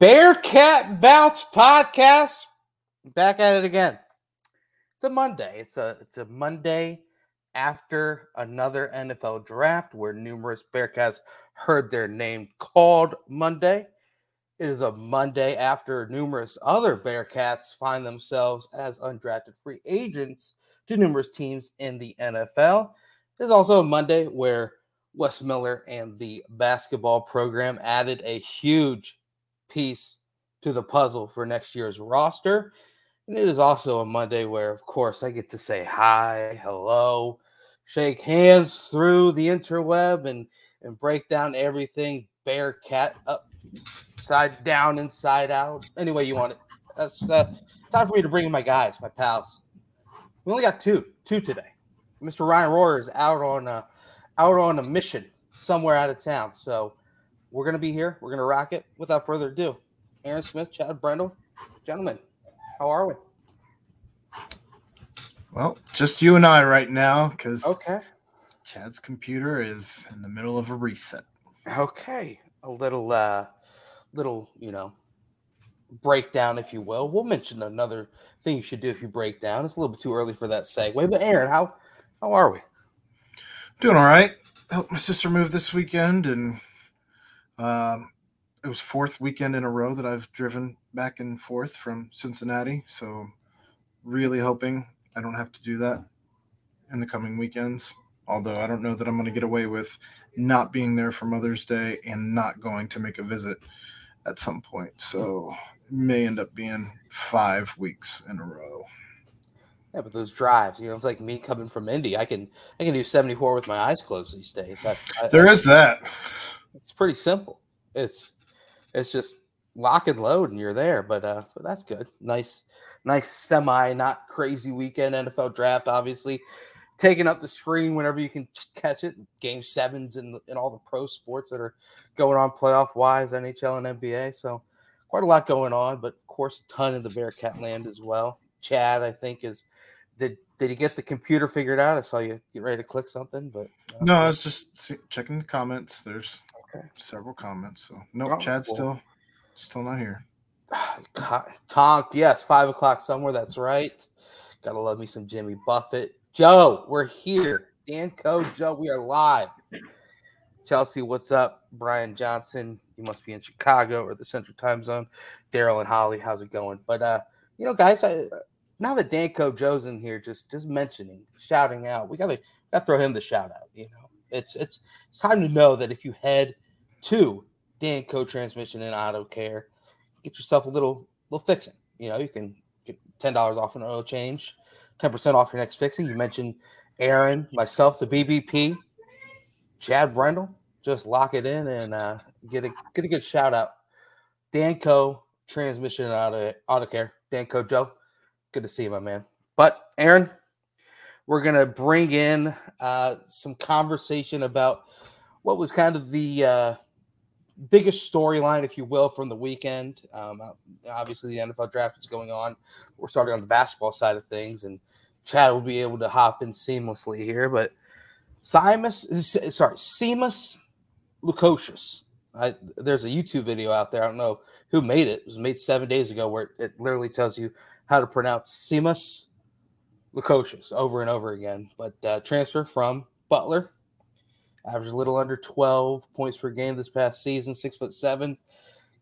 Bearcat Bounce podcast. Back at it again. It's a Monday. It's a it's a Monday after another NFL draft where numerous Bearcats heard their name called Monday. It is a Monday after numerous other Bearcats find themselves as undrafted free agents to numerous teams in the NFL. It is also a Monday where Wes Miller and the basketball program added a huge piece to the puzzle for next year's roster. And it is also a Monday where, of course, I get to say hi, hello, shake hands through the interweb and and break down everything Bearcat upside down, inside out. Any way you want it. That's uh, time for me to bring in my guys, my pals. We only got two, two today. Mr. Ryan Royer is out on a out on a mission somewhere out of town, so we're gonna be here. We're gonna rock it. Without further ado, Aaron Smith, Chad Brendel, gentlemen, how are we? Well, just you and I right now, because Okay. Chad's computer is in the middle of a reset. Okay. A little uh little, you know, breakdown, if you will. We'll mention another thing you should do if you break down. It's a little bit too early for that segue. But Aaron, how how are we? Doing all right. Helped my sister move this weekend, and um, it was fourth weekend in a row that I've driven back and forth from Cincinnati. So, really hoping I don't have to do that in the coming weekends. Although I don't know that I'm going to get away with not being there for Mother's Day and not going to make a visit at some point. So, it may end up being five weeks in a row. Yeah, but those drives, you know, it's like me coming from Indy. I can I can do 74 with my eyes closed these days. I, I, There is that. It's pretty simple. It's it's just lock and load and you're there. But uh but that's good. Nice, nice semi, not crazy weekend NFL draft, obviously. Taking up the screen whenever you can catch it. Game sevens and and all the pro sports that are going on playoff wise, NHL and NBA. So quite a lot going on, but of course a ton in the Bearcat land as well. Chad, I think, is did did he get the computer figured out? I saw you get ready to click something, but uh, No, I was just checking the comments. There's Okay. several comments. So no, Oh, Chad's well. still still not here. Tonk, yes, five o'clock somewhere. That's right. Gotta love me some Jimmy Buffett. Joe, we're here. Danco, Joe, we are live. Chelsea, what's up? Brian Johnson, you must be in Chicago or the Central Time Zone. Daryl and Holly, how's it going? But uh, you know, guys, I, now that Danco Joe's in here, just just mentioning, shouting out, we gotta gotta throw him the shout out. You know, it's it's it's time to know that if you head to Danco Transmission and Auto Care, get yourself a little little fixing. You know, you can get ten dollars off an oil change, ten percent off your next fixing. You mentioned Aaron, myself, the BBP, Chad Brendel. Just lock it in and uh, get a get a good shout out. Danco Transmission and Auto Auto Care. Danco Joe, good to see you, my man. But Aaron, we're gonna bring in uh, some conversation about what was kind of the uh, biggest storyline, if you will, from the weekend. Um, uh, obviously, the NFL draft is going on. We're starting on the basketball side of things, and Chad will be able to hop in seamlessly here. But Simas, sorry, Seamus Lukosius. I, there's a YouTube video out there. I don't know who made it. It was made seven days ago, where it literally tells you how to pronounce Seamus Lukosius over and over again. But uh, transfer from Butler averaged a little under 12 points per game this past season, six foot seven.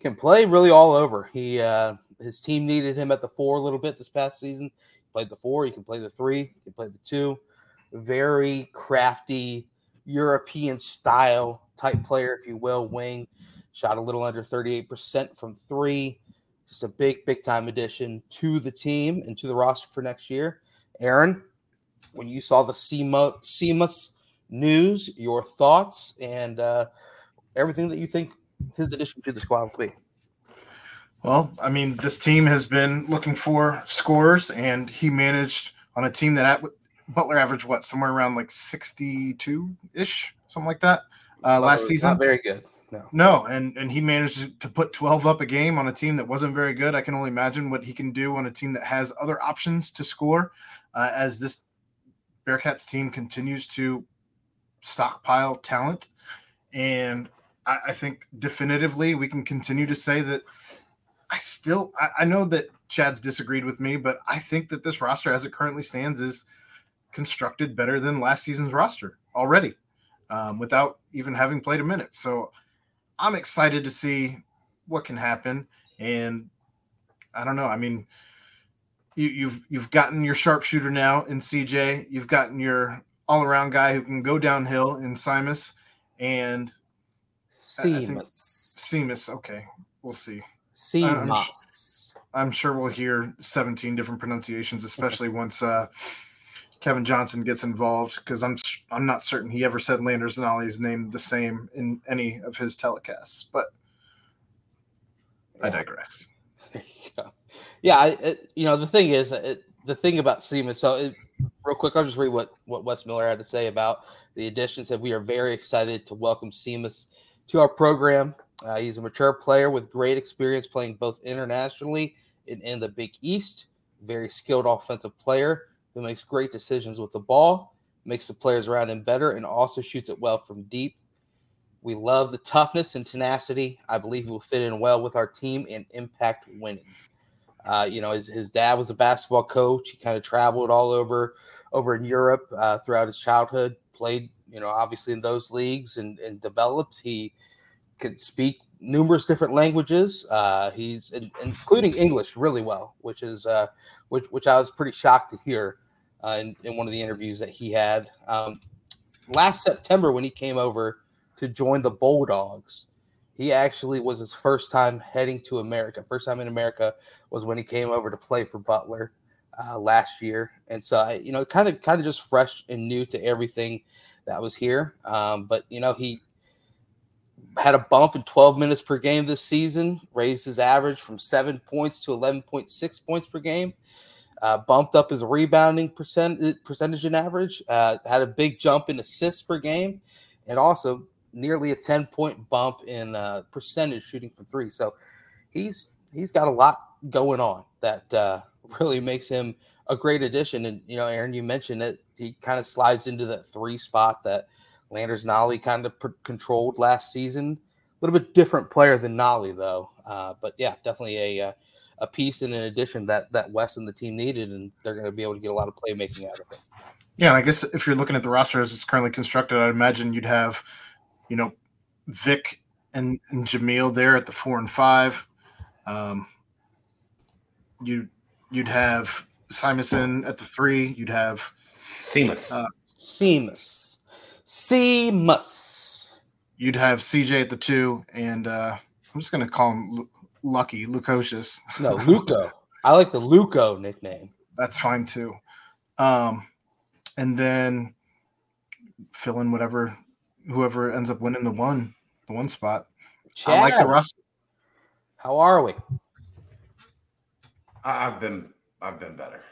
Can play really all over. He uh, his team needed him at the four a little bit this past season. He Played the four. He can play the three. He can play the two. Very crafty European style type player, if you will. Wing shot a little under 38% from three. Just a big, big time addition to the team and to the roster for next year. Aaron, when you saw the SEMA, news, your thoughts, and uh, everything that you think his addition to the squad will be. Well, I mean, this team has been looking for scores, and he managed on a team that at, Butler averaged what somewhere around like sixty-two ish, something like that uh, last season. Not very good. No. No, and and he managed to put 12 up a game on a team that wasn't very good. I can only imagine what he can do on a team that has other options to score uh, as this Bearcats team continues to stockpile talent. And I, I think definitively we can continue to say that I still I, I know that Chad's disagreed with me, but I think that this roster as it currently stands is constructed better than last season's roster already, um, without even having played a minute. So I'm excited to see what can happen. And I don't know. I mean, you, you've you've gotten your sharpshooter now in CJ. You've gotten your all around guy who can go downhill in Simas and Seamus. Seamus. Okay, we'll see. Seamus. I'm sure we'll hear 17 different pronunciations, especially once uh, Kevin Johnson gets involved, because I'm I'm not certain he ever said Landers Nolley's name the same in any of his telecasts. But I digress. yeah, yeah I, it, you know the thing is it, the thing about Seamus. So it, real quick, I'll just read what what Wes Miller had to say about the addition. Said we are very excited to welcome Seamus to our program. Uh, he's a mature player with great experience playing both internationally and in the Big East. Very skilled offensive player who makes great decisions with the ball, makes the players around him better, and also shoots it well from deep. We love the toughness and tenacity. I believe he will fit in well with our team and impact winning. Uh, you know, his, his dad was a basketball coach. He kind of traveled all over over in Europe uh, throughout his childhood. Played, you know, obviously in those leagues and, and developed. He could speak numerous different languages. Uh, he's in, including English really well, which is uh, which which I was pretty shocked to hear uh, in, in one of the interviews that he had um, last September when he came over to join the Bulldogs. He actually was his first time heading to America. First time in America was when he came over to play for Butler uh, last year, and so I, you know, kind of kind of just fresh and new to everything that was here. Um, but you know, he had a bump in 12 minutes per game this season, raised his average from seven points to 11.6 points per game, uh, bumped up his rebounding percent percentage in average, uh, had a big jump in assists per game, and also nearly a 10 point bump in uh, percentage shooting from three. So he's he's got a lot going on that uh, really makes him a great addition. And you know, Aaron, you mentioned it. He kind of slides into that three spot that Landers Nolley kind of controlled last season. A little bit different player than Nolley, though. Uh, but yeah, definitely a uh, a piece and an addition that that Wes and the team needed, and they're going to be able to get a lot of playmaking out of it. Yeah, and I guess if you're looking at the roster as it's currently constructed, I'd imagine you'd have, you know, Vic and, and Jamille there at the four and five. Um, you you'd have Simonson at the three. You'd have Seamus. Uh, Seamus. Seamus. You'd have CJ at the two, and uh, I'm just going to call him L- Lucky, Lucocious. No, Luco. I like the Luco nickname. That's fine too. Um, and then fill in whatever whoever ends up winning the one the one spot. Chad, I like the roster. How are we? I've been I've been better.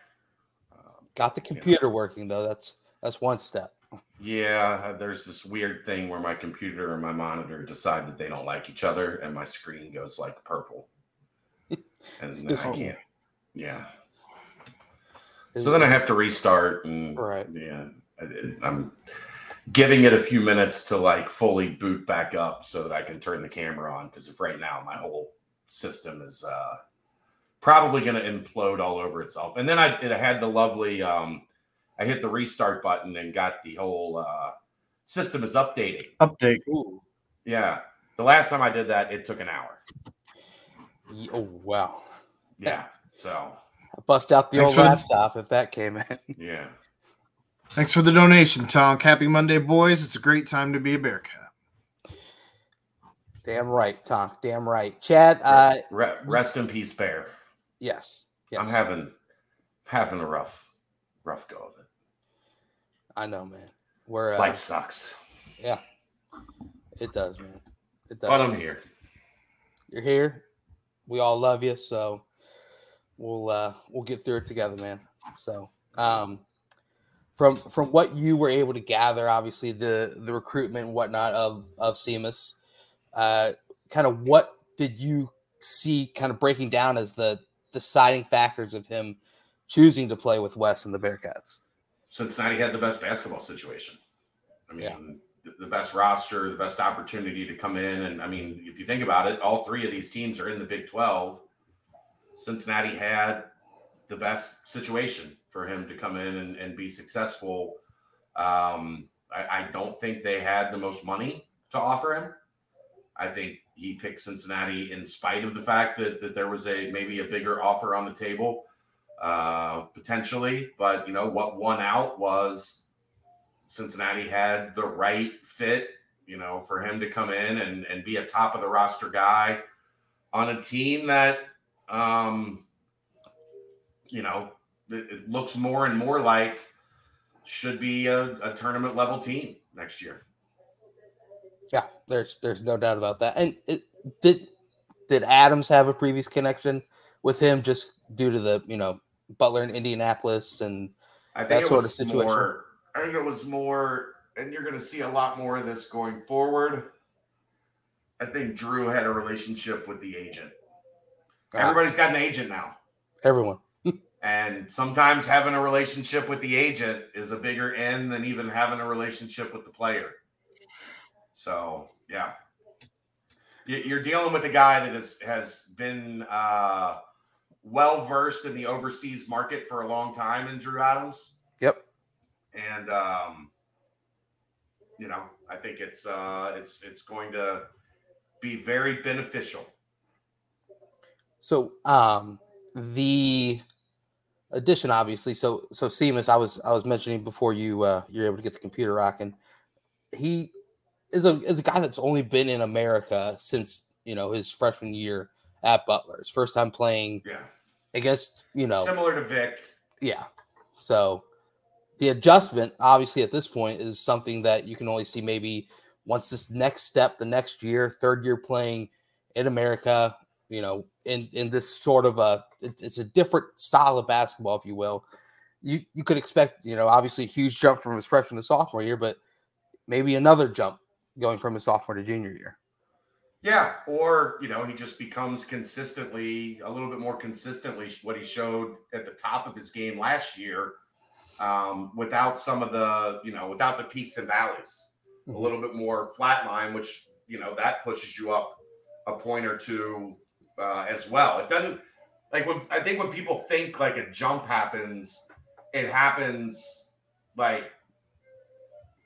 Um, Got the computer yeah. working though. That's that's one step. Yeah, uh, there's this weird thing where my computer and my monitor decide that they don't like each other, and my screen goes like purple, and then I can't. Yeah. So then I have to restart, and right. Yeah, I, am giving it a few minutes to like fully boot back up so that I can turn the camera on. Because if right now my whole system is uh, probably going to implode all over itself, and then I it had the lovely. Um, I hit the restart button and got the whole uh, system is updating. Update. Ooh. Yeah. The last time I did that, it took an hour. Oh wow. Yeah. So I bust out the Thanks old laptop the... if that came in. Yeah. Thanks for the donation, Tom. Happy Monday, boys. It's a great time to be a Bearcat. Damn right, Tom. Damn right. Chad, uh, rest in peace, Bear. Yes. yes. I'm having having a rough rough go of it. I know, man. We're uh, life sucks. Yeah, it does, man. It does. But I'm here. You're here. We all love you, so we'll uh we'll get through it together, man. So, um, from from what you were able to gather, obviously the the recruitment and whatnot of of Seamus, uh, kind of what did you see kind of breaking down as the deciding factors of him choosing to play with Wes and the Bearcats? Cincinnati had the best basketball situation. I mean, yeah. the best roster, the best opportunity to come in. And I mean, if you think about it, all three of these teams are in the Big 12. Cincinnati had the best situation for him to come in and, and be successful. Um, I, I don't think they had the most money to offer him. I think he picked Cincinnati in spite of the fact that, that there was a maybe a bigger offer on the table uh, potentially. But you know what won out was Cincinnati had the right fit, you know, for him to come in and, and be a top of the roster guy on a team that um, you know, it, looks more and more like should be a, a tournament level team next year. Yeah, there's there's no doubt about that. And it, did did Adams have a previous connection with him just due to the you know Butler in Indianapolis and I think that sort of situation? More, I think it was more, and you're going to see a lot more of this going forward. I think Drew had a relationship with the agent. Ah. Everybody's got an agent now. Everyone. And sometimes having a relationship with the agent is a bigger end than even having a relationship with the player. So, yeah. You're dealing with a guy that has, has been uh, well versed in the overseas market for a long time in Drew Adams. Yep. And um, you know, I think it's uh, it's it's going to be very beneficial so um the addition obviously so so Seamus, I was I was mentioning before you uh you're able to get the computer rocking. He is a is a guy that's only been in America since you know his freshman year at Butler. His first time playing yeah. I guess, you know similar to Vic. Yeah. So the adjustment obviously at this point is something that you can only see maybe once this next step the next year, third year playing in America, you know, in in this sort of a it's a different style of basketball, if you will. You you could expect, you know, obviously a huge jump from his freshman to sophomore year, but maybe another jump going from his sophomore to junior year. Yeah, or you know, he just becomes consistently a little bit more consistently what he showed at the top of his game last year, um, without some of the you know without the peaks and valleys, mm-hmm. a little bit more flat line, which you know that pushes you up a point or two uh, as well. It doesn't like when I think when people think like a jump happens, it happens like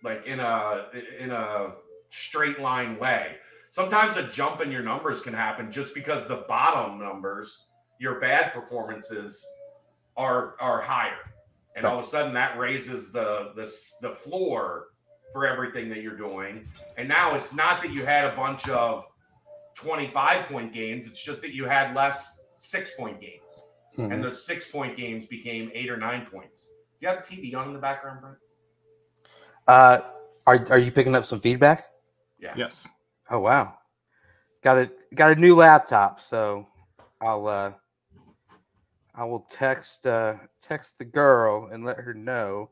like in a in a straight line way. Sometimes a jump in your numbers can happen just because the bottom numbers, your bad performances, are are higher, and all of a sudden that raises the the the floor for everything that you're doing. And now it's not that you had a bunch of 25 point games. It's just that you had less six point games. Mm-hmm. And those six point games became eight or nine points. Do you have TV on in the background, Brent? Uh, are, are you picking up some feedback? Yeah. Yes. Oh, wow. Got a, got a new laptop. So I'll, uh, I will text, uh, text the girl and let her know.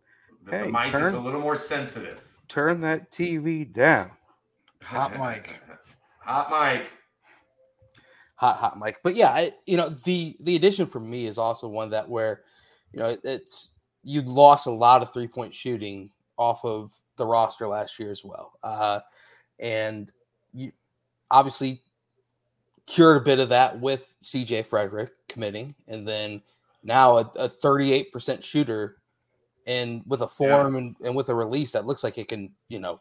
Hey, the mic turn, is a little more sensitive. Turn that TV down. Hot mic. Hot mic. Hot hot mic. But yeah, I, you know the the addition for me is also one that where you know it's you lost a lot of three point shooting off of the roster last year as well, uh, and you obviously cured a bit of that with CJ Fredrick committing, and then now a, a 38% shooter and with a form yeah. and, and with a release that looks like it can, you know,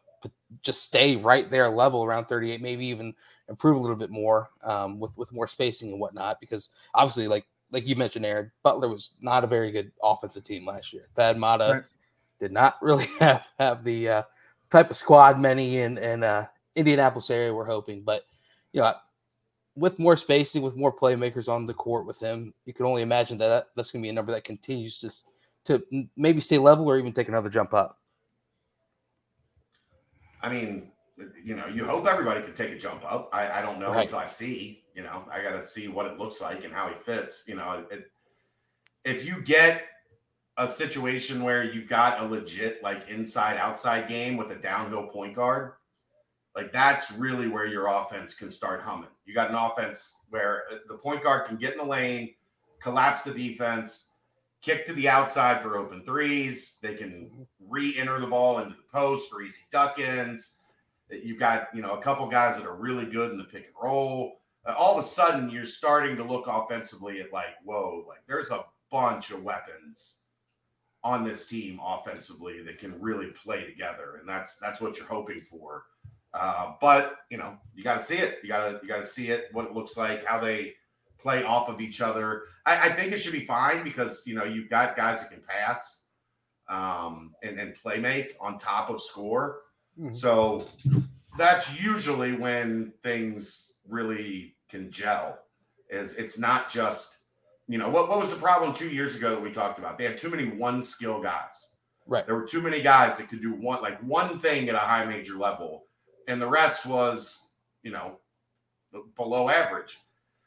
just stay right there level around 38, maybe even improve a little bit more um, with with more spacing and whatnot. Because obviously, like like you mentioned, Aaron Butler was not a very good offensive team last year. Thad Matta right. did not really have have the uh, type of squad many in in uh, Indianapolis area we're hoping. But you know, with more spacing, with more playmakers on the court with him, you can only imagine that, that that's going to be a number that continues to to maybe stay level or even take another jump up. I mean, you know, you hope everybody could take a jump up. I, I don't know right. until I see. You know, I got to see what it looks like and how he fits. You know, it, if you get a situation where you've got a legit like inside outside game with a downhill point guard, like that's really where your offense can start humming. You got an offense where uh, the point guard can get in the lane, collapse the defense, kick to the outside for open threes. They can re-enter the ball into the post for easy duck ins. You've got you know a couple guys that are really good in the pick and roll. uh, all of a sudden you're starting to look offensively at like, whoa, like there's a bunch of weapons on this team offensively that can really play together, and that's that's what you're hoping for. Uh, but you know, you got to see it. You got to you got to see it. What it looks like, how they play off of each other. I, I, think it should be fine because you know you've got guys that can pass um, and and play make on top of score. Mm-hmm. So that's usually when things really can gel. Is it's not just you know what what was the problem two years ago that we talked about? They had too many one skill guys. Right. There were too many guys that could do one like one thing at a high major level, and the rest was you know below average.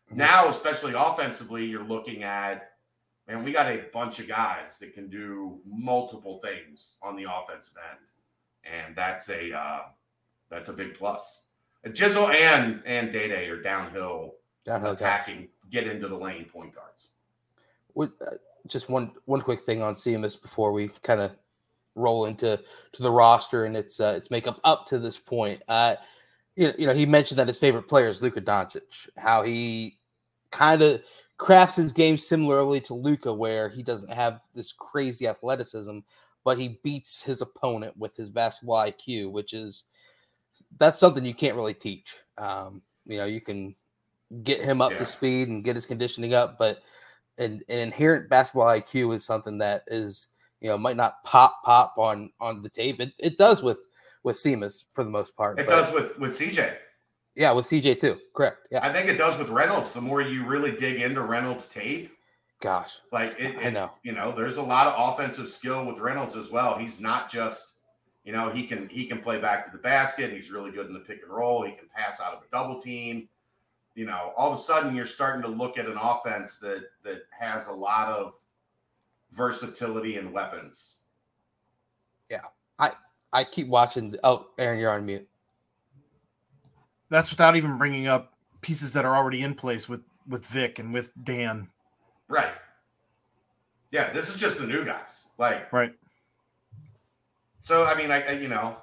Mm-hmm. Now, especially offensively, you're looking at man, we got a bunch of guys that can do multiple things on the offensive end, and that's a uh, that's a big plus. Jizzle and and Day Day are downhill, downhill attacking, guys. get into the lane point guards. With, uh, just one one quick thing on Simas before we kind of roll into to the roster and its uh, its makeup up to this point. Uh, you know, you know, he mentioned that his favorite player is Luka Doncic. How he kind of crafts his game similarly to Luka, where he doesn't have this crazy athleticism, but he beats his opponent with his basketball IQ, which is that's something you can't really teach. Um, you know, you can get him up yeah. to speed and get his conditioning up, but an, an inherent basketball IQ is something that is you know might not pop pop on on the tape. It, it does with with Simas for the most part. It but, does with with CJ. Yeah, with CJ too. Correct. Yeah, I think it does with Reynolds. The more you really dig into Reynolds' tape, gosh, like it, it, I know. You know, there's a lot of offensive skill with Reynolds as well. He's not just, you know, he can he can play back to the basket. He's really good in the pick and roll. He can pass out of a double team. You know, all of a sudden you're starting to look at an offense that that has a lot of versatility and weapons. Yeah, I I keep watching. Oh, Aaron, you're on mute. That's without even bringing up pieces that are already in place with with Vic and with Dan. Right. Yeah, this is just the new guys. Like right. So I mean, I, I you know,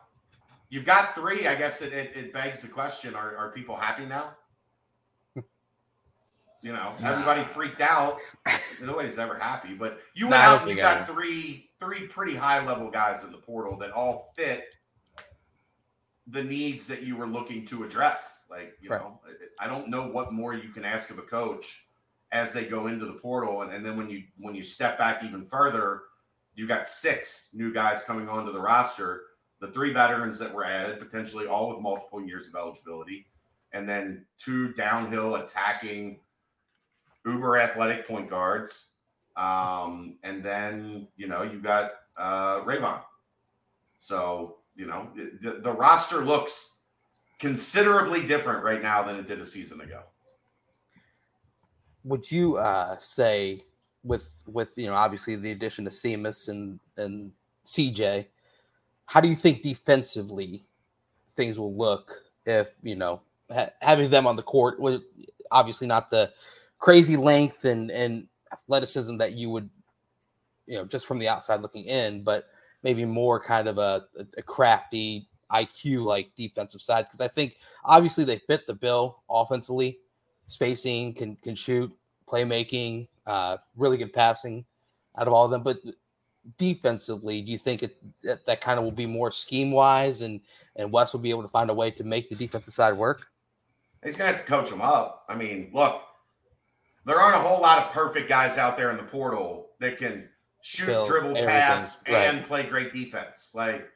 you've got three. I guess it, it, it begs the question: Are are people happy now? you know, everybody freaked out. Nobody's ever happy, but you went out and you got three three pretty high level guys in the portal that all fit the needs that you were looking to address. Like, you right. know, I don't know what more you can ask of a coach as they go into the portal. And, and then when you when you step back even further, you got six new guys coming onto the roster. The three veterans that were added, potentially all with multiple years of eligibility, and then two downhill attacking uber athletic point guards. Um, and then, you know, you got uh Rayvon. So you know, the, the roster looks considerably different right now than it did a season ago. Would you uh, say with with you know obviously the addition of Seamus and and CJ, how do you think defensively things will look if you know ha- having them on the court was obviously not the crazy length and and athleticism that you would you know just from the outside looking in, but maybe more kind of a, a crafty IQ like defensive side because I think obviously they fit the bill offensively, spacing, can can shoot, playmaking, uh, really good passing out of all of them. But defensively, do you think it that, that kind of will be more scheme wise and and Wes will be able to find a way to make the defensive side work? He's gonna have to coach them up. I mean, look, there aren't a whole lot of perfect guys out there in the portal that can shoot, dribble, pass, right. and play great defense. Like,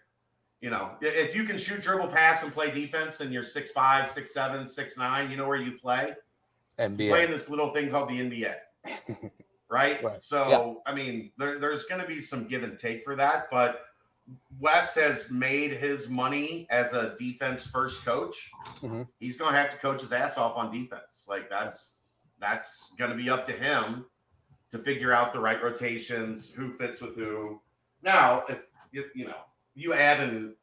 you know, if you can shoot, dribble, pass, and play defense, and you're six five, six seven, six nine, you know where you play. NBA. Playing this little thing called the NBA. right? right? So, yeah. I mean, there, there's going to be some give and take for that, but Wes has made his money as a defense first coach. Mm-hmm. He's going to have to coach his ass off on defense. Like that's that's going to be up to him to figure out the right rotations, who fits with who. Now, if you, you know you add an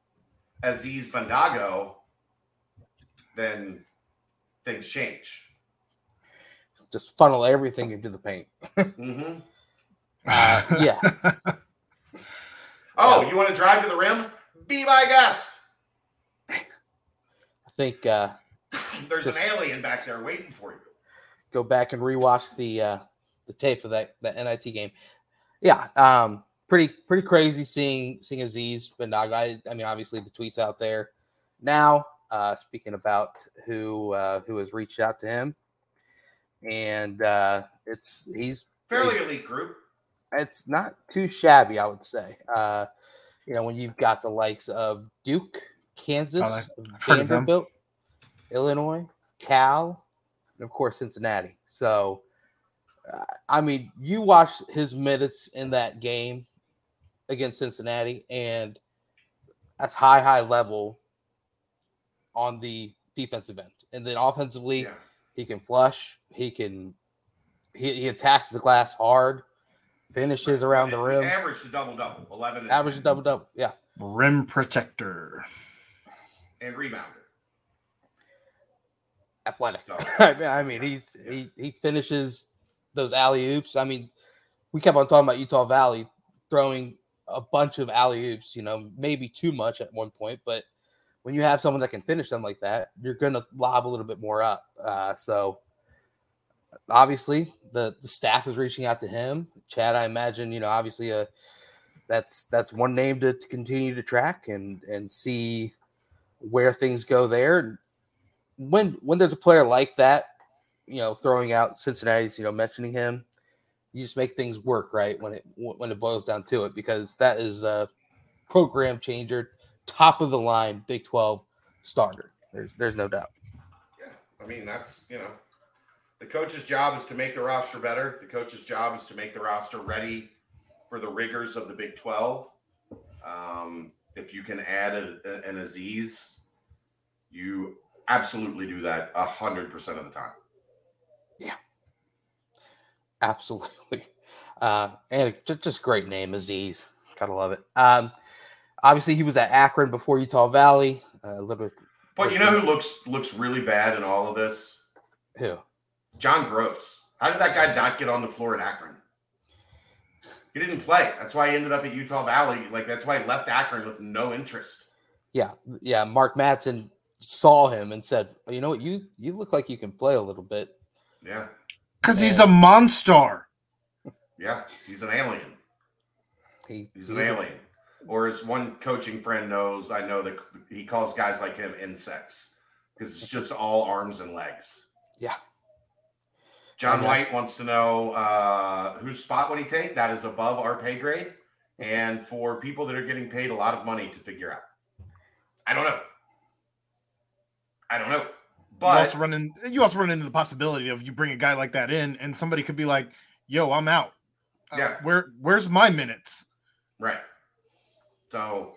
Aziz Bandaogo, then things change. Just funnel everything into the paint. mm-hmm. uh, yeah. oh, you want to drive to the rim? Be my guest. I think uh, There's Just- an alien back there waiting for you. Go back and rewatch the uh the tape of that that NIT game. Yeah, um pretty pretty crazy seeing seeing Aziz Bandaogo. I, I mean obviously the tweets out there now uh speaking about who uh who has reached out to him. And uh it's he's Fairly elite group. it's not too shabby, I would say. Uh you know, when you've got the likes of Duke, Kansas, I've heard of them. Vanderbilt, Illinois, Cal, and of course Cincinnati. So, uh, I mean, you watch his minutes in that game against Cincinnati, and that's high, high level on the defensive end, and then offensively, Yeah. he can flush, he can, he, he attacks the glass hard, finishes around the rim, Average to double double. 11 and average 10, double double, yeah. Rim protector. and rebounder. Athletic. I mean, I mean, he he he finishes those alley oops. I mean, we kept on talking about Utah Valley throwing a bunch of alley oops. You know, maybe too much at one point, but when you have someone that can finish them like that, you're gonna lob a little bit more up. Uh, so obviously, the the staff is reaching out to him. Chad, I imagine, you know, obviously, uh, that's that's one name to, to continue to track and and see where things go there. When when there's a player like that, you know, throwing out Cincinnati's, you know, mentioning him, you just make things work, right? When it when it boils down to it, because that is a program changer, top of the line, Big Twelve starter. There's there's no doubt. Yeah, I mean that's you know, the coach's job is to make the roster better. The coach's job is to make the roster ready for the rigors of the Big Twelve. Um, if you can add a, a- an Aziz, you absolutely do that a hundred percent of the time. Yeah. Absolutely. Uh, and just, great name, Aziz. Gotta love it. Um, obviously, he was at Akron before Utah Valley. Uh, a little bit. But you know who looks looks really bad in all of this? Who? John Groce. How did that guy not get on the floor at Akron? He didn't play. That's why he ended up at Utah Valley. Like that's why he left Akron with no interest. Yeah, yeah. Mark Madsen saw him and said, "You know what? You you look like you can play a little bit." Yeah, Because he's a monster. yeah. He's an alien. He, He's an he's a- alien. Or as one coaching friend knows, I know that he calls guys like him insects because it's just all arms and legs. Yeah. John White wants to know uh, whose spot would he take? That is above our pay grade, and for people that are getting paid a lot of money to figure out. I don't know. I don't know. you But also run in, you also run into the possibility of you bring a guy like that in, and somebody could be like, "Yo, I'm out. Uh, Yeah. where where's my minutes?" Right. So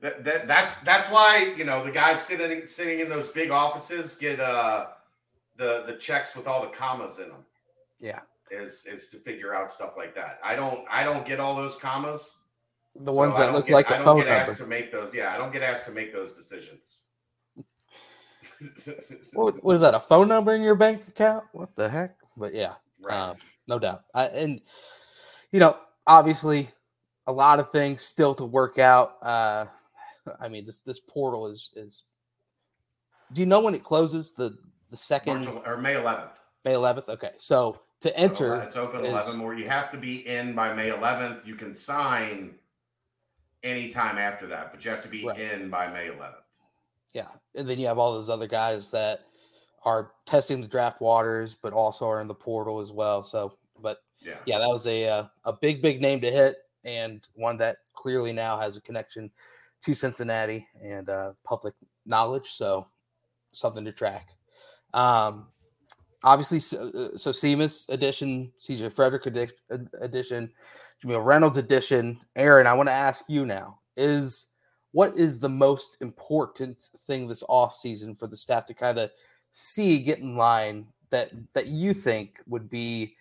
that, that that's that's why you know the guys sitting sitting in those big offices get uh the the checks with all the commas in them yeah, is is to figure out stuff like that. I don't I don't get all those commas. the so ones I that look get- like I a don't phone get number. asked to make those. Yeah, I don't get asked to make those decisions. What, what is that? A phone number in your bank account? What the heck? But yeah, right. um, no doubt. I, and you know, obviously, a lot of things still to work out. Uh, I mean, this this portal is is. Do you know when it closes? The the second March, or May 11th. May eleventh. Okay, so to enter, It's open is- 11 more. You have to be in by May 11th. You can sign anytime after that, but you have to be Right. in by May 11th. Yeah, and then you have all those other guys that are testing the draft waters, but also are in the portal as well. So, but Yeah. yeah, that was a uh, a big big name to hit, and one that clearly now has a connection to Cincinnati and uh, public knowledge. So something to track. Um, obviously, so, uh, so Seamus edition, CJ Fredrick edi- ed- edition, Jamille Reynolds edition. Aaron, I want to ask you now: is what is the most important thing this offseason for the staff to kind of see get in line that that you think would be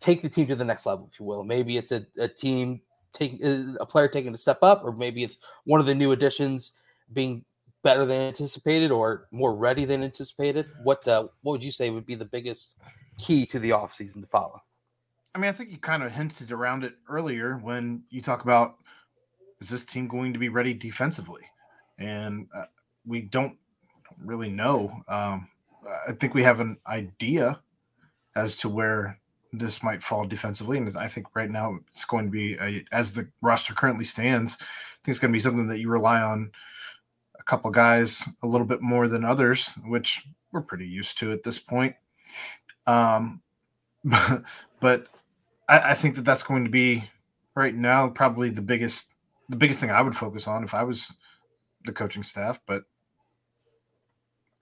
take the team to the next level, if you will. Maybe it's a, a team taking uh, a player taking a step up, or maybe it's one of the new additions being better than anticipated or more ready than anticipated. What uh, what would you say would be the biggest key to the offseason to follow? I mean, I think you kind of hinted around it earlier when you talk about is this team going to be ready defensively, and uh, we don't really know. Um, I think we have an idea as to where this might fall defensively, and I think right now it's going to be a, as the roster currently stands. I think it's going to be something that you rely on a couple guys a little bit more than others, which we're pretty used to at this point. Um, but, I, I think that that's going to be right now probably the biggest the biggest thing I would focus on if I was the coaching staff. But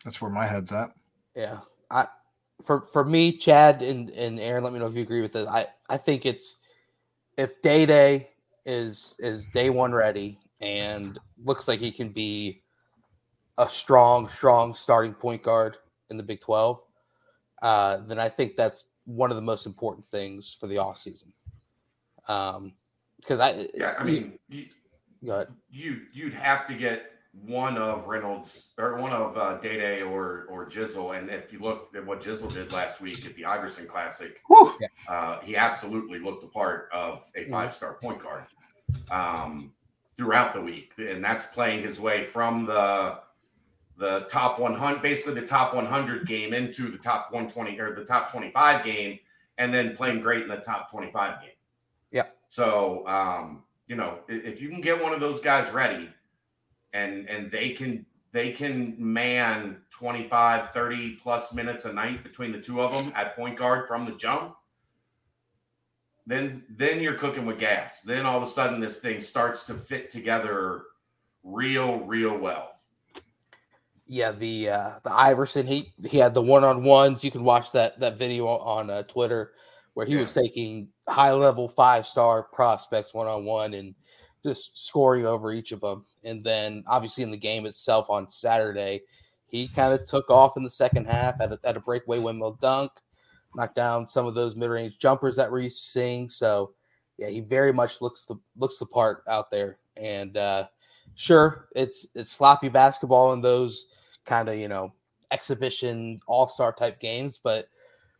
that's where my head's at. Yeah, I for for me, Chad and and Aaron, let me know if you agree with this. I I think it's if Day Day is is day one ready and looks like he can be a strong, strong starting point guard in the Big Twelve, uh, then I think that's one of the most important things for the off season. Um, because I yeah, I mean, you, you you'd have to get one of Reynolds or one of uh, Day Day or or Jizzle, and if you look at what Jizzle did last week at the Iverson Classic, Whew. uh, he absolutely looked the part of Mm-hmm. a five star point guard um, throughout the week, and that's playing his way from the the top 100, basically the top 100 game into the top 120 or the top 25 game, and then playing great in the top 25 game. So, um, you know, if you can get one of those guys ready and and they can they can man 25 30 plus minutes a night between the two of them at point guard from the jump then then you're cooking with gas. Then all of a sudden this thing starts to fit together real real well. Yeah, the uh, the Iverson he he had the one on ones. You can watch that that video on uh, Twitter where he was taking high level five star prospects one on one and just scoring over each of them. And then obviously in the game itself on Saturday, he kind of took off in the second half at a, at a breakaway windmill dunk, knocked down some of those mid range jumpers that we're used to seeing. So yeah, he very much looks the looks the part out there. And uh, sure, it's it's sloppy basketball in those kind of you know exhibition all star type games, but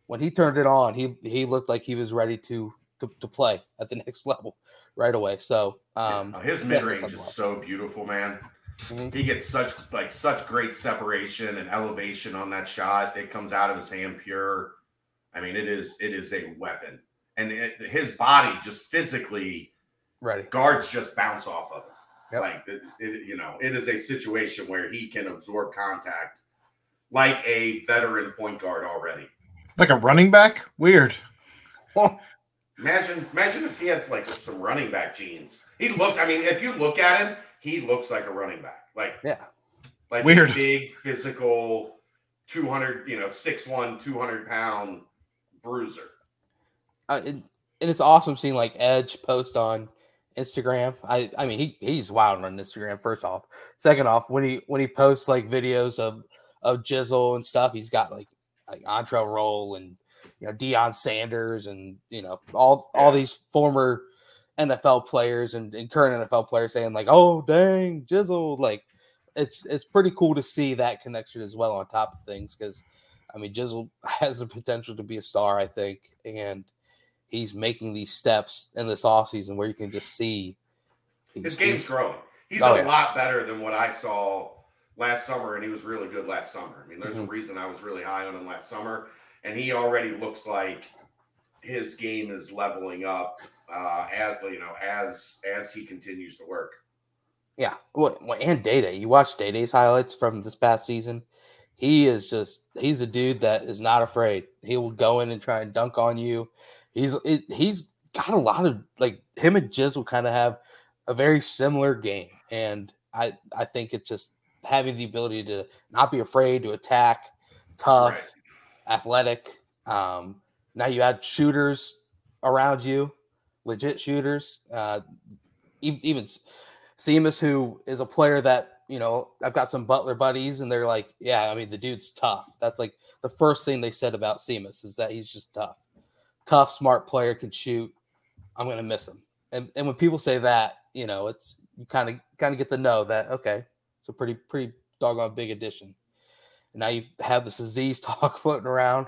when he turned it on, he he looked like he was ready to to, to play at the next level right away. So um, Yeah, his mid range is so beautiful man Mhm. he gets such like such great separation and elevation on that shot it comes out of his hand pure i mean it is it is a weapon and it, his body just physically ready. guards just bounce off of him Yep. like it, it, you know it is a situation where he can absorb contact like a veteran point guard already Like a running back? Weird. imagine imagine if he had like some running back genes he looked i mean if you look at him he looks like a running back like Yeah. like a Weird. big physical 200 you know 6'1 200 pound bruiser Uh, and, and it's awesome seeing like Edge post on Instagram. I I mean he he's wild on Instagram. First off, second off, when he when he posts like videos of of Jizzle and stuff, he's got like like Antrel Rolle and you know Deion Sanders and you know all all Yeah. these former NFL players and, and current NFL players saying like, "Oh dang, Jizzle!" Like it's it's pretty cool to see that connection as well on top of things because I mean Jizzle has the potential to be a star, I think, and he's making these steps in this offseason where you can just see his game's growing he's Oh, a yeah. lot better than what i saw last summer and he was really good last summer i mean there's a Mhm. reason i was really high on him last summer and he already looks like his game is leveling up uh as you know as as he continues to work Yeah, well, and Day Day. You watch Day Day's highlights from this past season. He is just he's a dude that is not afraid. He will go in and try and dunk on you. He's he's got a lot of like him and Jizzle kind of have a very similar game, and I I think it's just having the ability to not be afraid to attack, tough, Right. athletic. Um, now you add shooters around you, legit shooters. Uh, even, even Seamus, who is a player that you know, I've got some Butler buddies, and they're like, "Yeah, I mean, the dude's tough." That's like the first thing they said about Seamus is that he's just tough, tough, smart player, can shoot. I'm gonna miss him. And and when people say that, you know, it's you kind of kind of get to know that okay, it's a pretty pretty doggone big addition. And now you have this Aziz talk floating around.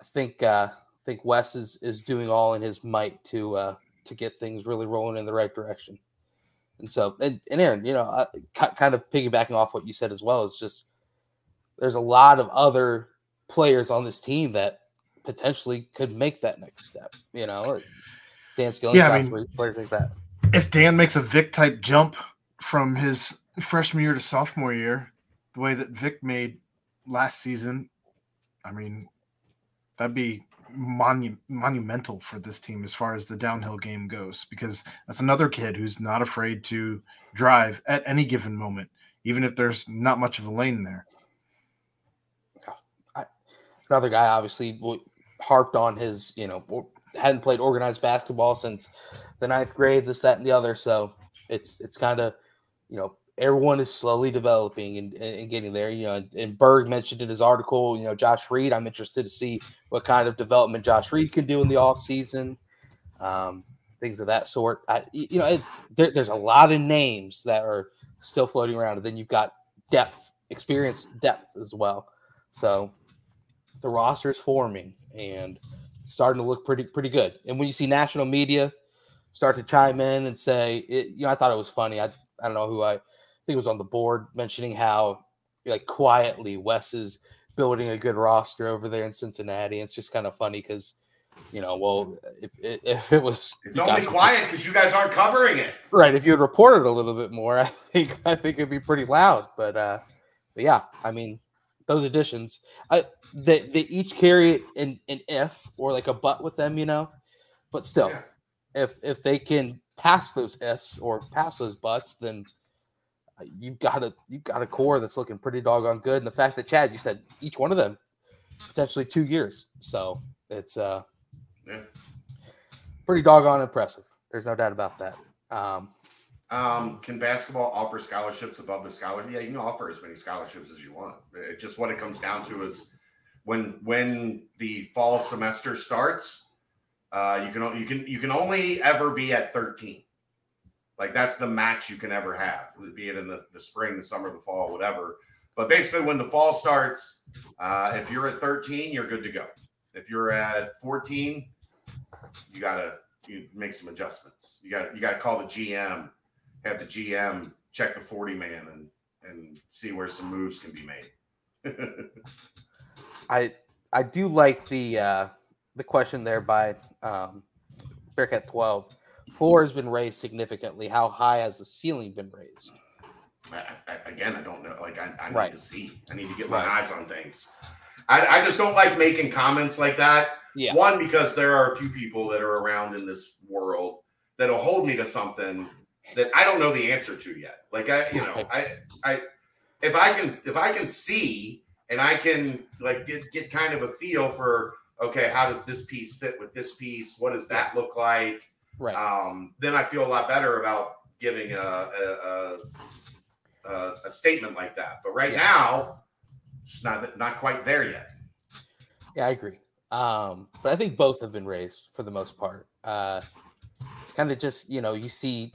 I think uh, I think Wes is is doing all in his might to uh, to get things really rolling in the right direction. And so, and, and Aaron, you know, uh, kind of piggybacking off what you said as well is just there's a lot of other players on this team that potentially could make that next step. You know, Dan Skilling, Yeah, I mean- players like that. If Dan makes a Vic type jump from his freshman year to sophomore year, the way that Vic made last season, I mean, that'd be monu- monumental for this team as far as the downhill game goes, because that's another kid who's not afraid to drive at any given moment, even if there's not much of a lane there. Another guy, obviously, harped on his, you know, hadn't played organized basketball since the ninth grade, this, that, and the other. So it's it's kind of, you know, everyone is slowly developing and, and, getting there. You know, and Berg mentioned in his article, you know, Josh Reed. I'm interested to see what kind of development Josh Reed can do in the off season, um, things of that sort. I, you know, there, there's a lot of names that are still floating around, and then you've got depth, experience, depth as well. So the roster's forming and starting to look pretty pretty good. And when you see national media start to chime in and say, it, you know, I thought it was funny. I I don't know who I think it was on the board mentioning how like quietly Wes is building a good roster over there in Cincinnati. It's just kind of funny because you know, well, if if, if it was don't be quiet because you guys aren't covering it. right if you had reported a little bit more i think i think it'd be pretty loud but uh but yeah i mean those additions i they, they each carry an, an if or like a but with them you know but still Yeah. if if they can pass those ifs or pass those buts then you've got a you've got a core that's looking pretty doggone good and the fact that chad you said each one of them potentially two years so it's uh Yeah. pretty doggone impressive there's no doubt about that um Um, can basketball offer scholarships above the scholarship? Yeah, you can offer as many scholarships as you want. It just what it comes down to is when when the fall semester starts, uh, you can you can you can only ever be at 13. Like that's the max you can ever have, be it in the, the spring, the summer, the fall, whatever. But basically, when the fall starts, uh, if you're at 13, you're good to go. If you're at 14, you gotta you make some adjustments. You got you got to call the GM, have the GM check the 40 man and and see where some moves can be made. I I do like the uh, the question there by um, Bearcat twelve. Floor has been raised significantly. How high has the ceiling been raised? I, I, again, I don't know. Like I, I need Right. to see. I need to get my Right. eyes on things. I, I just don't like making comments like that. Yeah, One, because there are a few people that are around in this world that'll hold me to something that I don't know the answer to yet. Like I, you know, I, I, if I can, if I can see and I can like get get kind of a feel for, okay, how does this piece fit with this piece? What does that look like? Right. Um, then I feel a lot better about giving a a, a, a, a statement like that. But right Yeah. now, it's not not quite there yet. Yeah, I agree. Um, but I think both have been raised for the most part. Uh, kind of just you know you see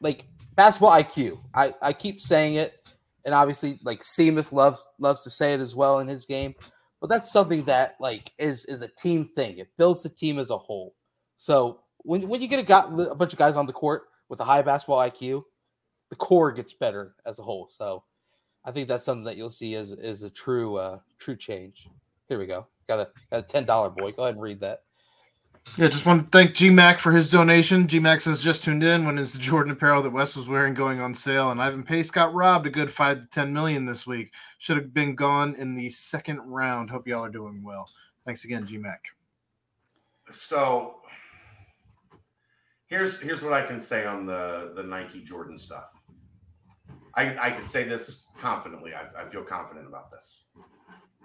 like basketball IQ. I I keep saying it, and obviously like Simas loves loves to say it as well in his game. But that's something that like is is a team thing. It builds the team as a whole. So when when you get a, guy, a bunch of guys on the court with a high basketball IQ, the core gets better as a whole. So I think that's something that you'll see as is a true uh true change. Here we go. Got a got a ten dollar boy. Go ahead and read that. Yeah, just want to thank GMAC for his donation. GMAC says just tuned in when is the Jordan apparel that Wes was wearing going on sale, and Ivan Pace got robbed a good five to ten million this week. Should have been gone in the second round. Hope y'all are doing well. Thanks again, GMAC. So here's here's what I can say on the the Nike Jordan stuff. I I can say this confidently. I, I feel confident about this.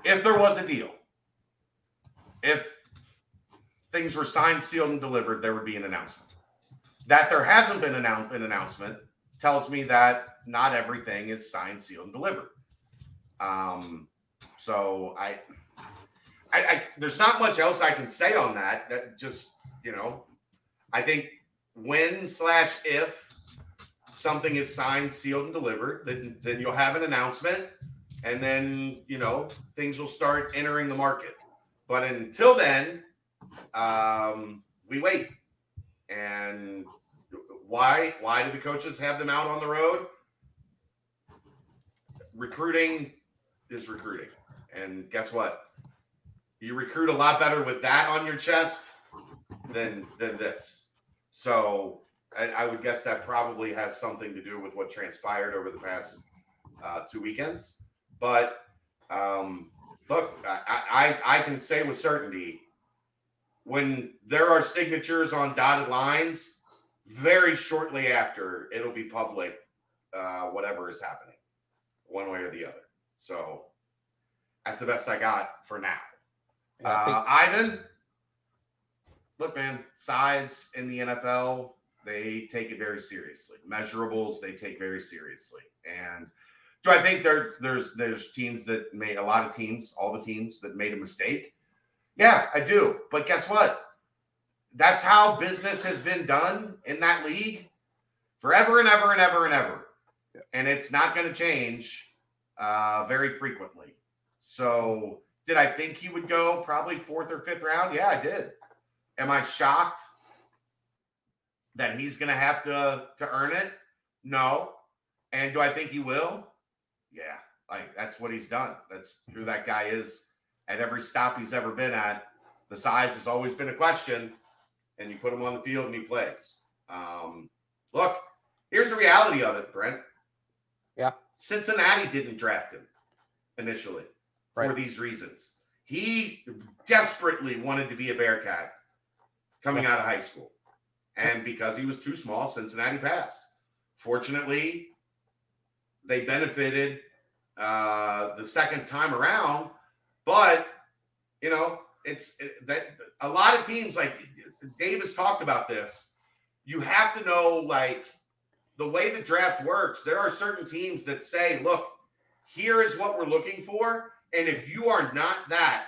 If there was a deal, if things were signed, sealed, and delivered, there would be an announcement. That there hasn't been announced an announcement tells me that not everything is signed, sealed, and delivered. Um, so I I, I there's not much else I can say on that. That just you know, I think when slash if something is signed, sealed, and delivered, then then you'll have an announcement, and then you know things will start entering the market. But until then, um, we wait. And why why do the coaches have them out on the road? Recruiting is recruiting. And guess what? You recruit a lot better with that on your chest than than this. So I, I would guess that probably has something to do with what transpired over the past uh, two weekends. But um, look, I, I I can say with certainty when there are signatures on dotted lines, very shortly after it'll be public, uh, whatever is happening, one way or the other. So that's the best I got for now. Uh, Ivan, look, man, size in the NFL, they take it very seriously. Measurables, they take very seriously. And do I think there, there's there's teams that made a lot of teams, all the teams that made a mistake? Yeah, I do. But guess what? That's how business has been done in that league forever and ever and ever and ever. And it's not going to change uh, very frequently. So, did I think he would go probably fourth or fifth round? Yeah, I did. Am I shocked that he's going to have to to earn it? No. And do I think he will? Yeah, like that's what he's done. That's who that guy is at every stop he's ever been at. The size has always been a question, and you put him on the field and he plays. Um, look, here's the reality of it, Brent. Yeah. Cincinnati didn't draft him initially right. for these reasons. He desperately wanted to be a Bearcat coming out of high school. And because he was too small, Cincinnati passed. Fortunately, they benefited uh, the second time around, but you know, it's it, that a lot of teams like Davis talked about this. You have to know like the way the draft works. There are certain teams that say, "Look, here is what we're looking for," and if you are not that,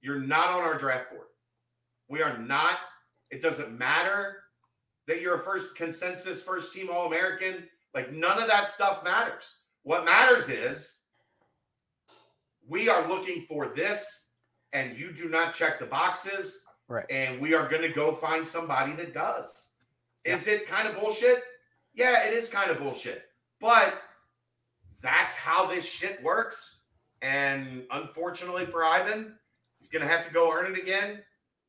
you're not on our draft board. We are not it doesn't matter that you're a first consensus first team All American. Like none of that stuff matters. What matters is we are looking for this, and you do not check the boxes. Right. And we are going to go find somebody that does. Is it kind of bullshit? Yeah, it is kind of bullshit. But that's how this shit works. And unfortunately for Ivan, he's going to have to go earn it again.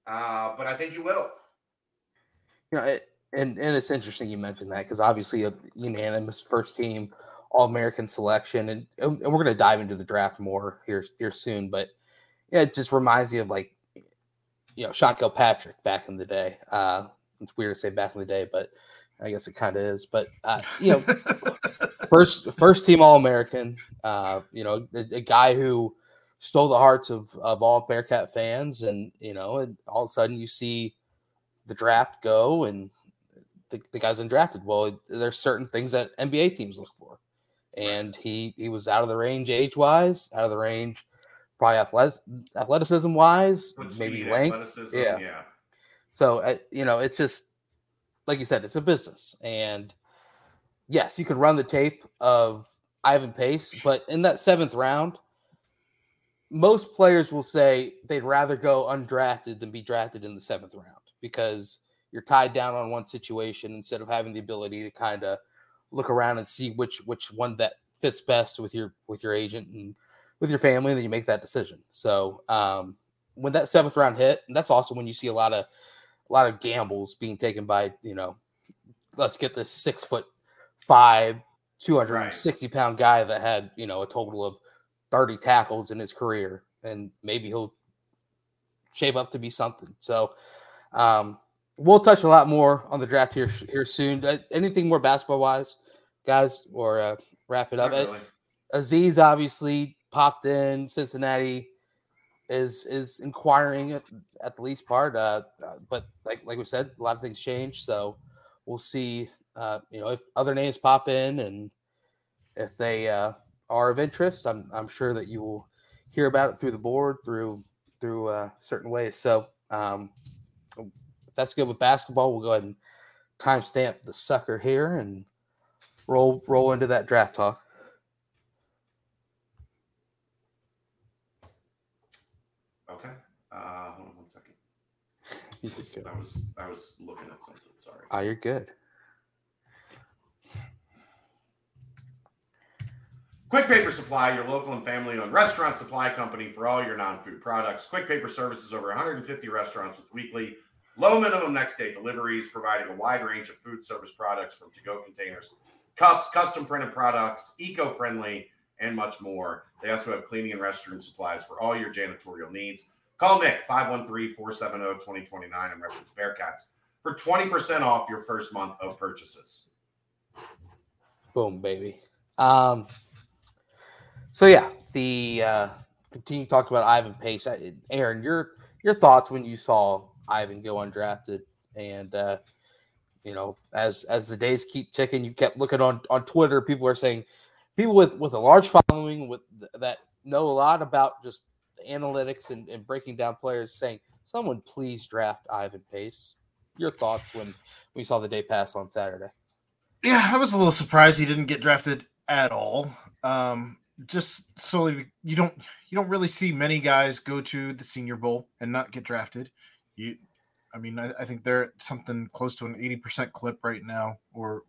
Uh, but I think he will you know, it, and and it's interesting you mentioned that because obviously a unanimous first team All American selection, and and we're gonna dive into the draft more here here soon. But yeah, it just reminds me of like you know Sean Kilpatrick back in the day. Uh, it's weird to say back in the day, but I guess it kind of is. But uh, you know, first first team All American. Uh, you know, a, a, guy who stole the hearts of of all Bearcat fans, and you know, and all of a sudden you see the draft go and the, the guy's undrafted. Well, there's certain things that NBA teams look for. And he he was out of the range age wise, out of the range probably athletic, athleticism wise, maybe length. Yeah. yeah. So, uh, you know, it's just like you said, it's a business. And yes, you can run the tape of Ivan Pace, but in that seventh round, most players will say they'd rather go undrafted than be drafted in the seventh round because you're tied down on one situation instead of having the ability to kind of look around and see which which one that fits best with your with your agent and with your family, and then you make that decision. So um, when that seventh round hit, and that's also when you see a lot of a lot of gambles being taken by you know, let's get this six foot five, two hundred and sixty pound guy that had you know a total of thirty tackles in his career, and maybe he'll shape up to be something. So um, we'll touch a lot more on the draft here here soon. Uh, anything more basketball wise, guys, or uh, wrap it up? Really. Aziz obviously popped in. Cincinnati is is inquiring at, at the least part, uh, uh, but like like we said, a lot of things change. So we'll see. Uh, you know, if other names pop in and if they uh, are of interest, I'm I'm sure that you will hear about it through the board through through uh, certain ways. So um, that's good with basketball. We'll go ahead and timestamp the sucker here and roll roll into that draft talk. Okay. Uh, hold on one second. I was I was looking at something. Sorry. Oh, you're good. Quick Paper Supply, your local and family owned restaurant supply company for all your non food products. Quick Paper services over 150 restaurants with weekly low minimum next day deliveries, providing a wide range of food service products from to go containers, cups, custom printed products, eco friendly, and much more. They also have cleaning and restroom supplies for all your janitorial needs. Call Nick 513 470 2029 and reference Bearcats for 20% off your first month of purchases. Boom, baby. Um, so yeah, the uh, continue to talk about Ivan Pace. Aaron, your your thoughts when you saw Ivan go undrafted, and uh, you know, as as the days keep ticking, you kept looking on on Twitter. People are saying people with with a large following with that know a lot about just analytics and, and breaking down players, saying, "Someone please draft Ivan Pace." Your thoughts when we saw the day pass on Saturday? Yeah, I was a little surprised he didn't get drafted at all. Um, just solely you don't you don't really see many guys go to the Senior Bowl and not get drafted. You, I mean, I, I think they're something close to an eighty percent clip right now, or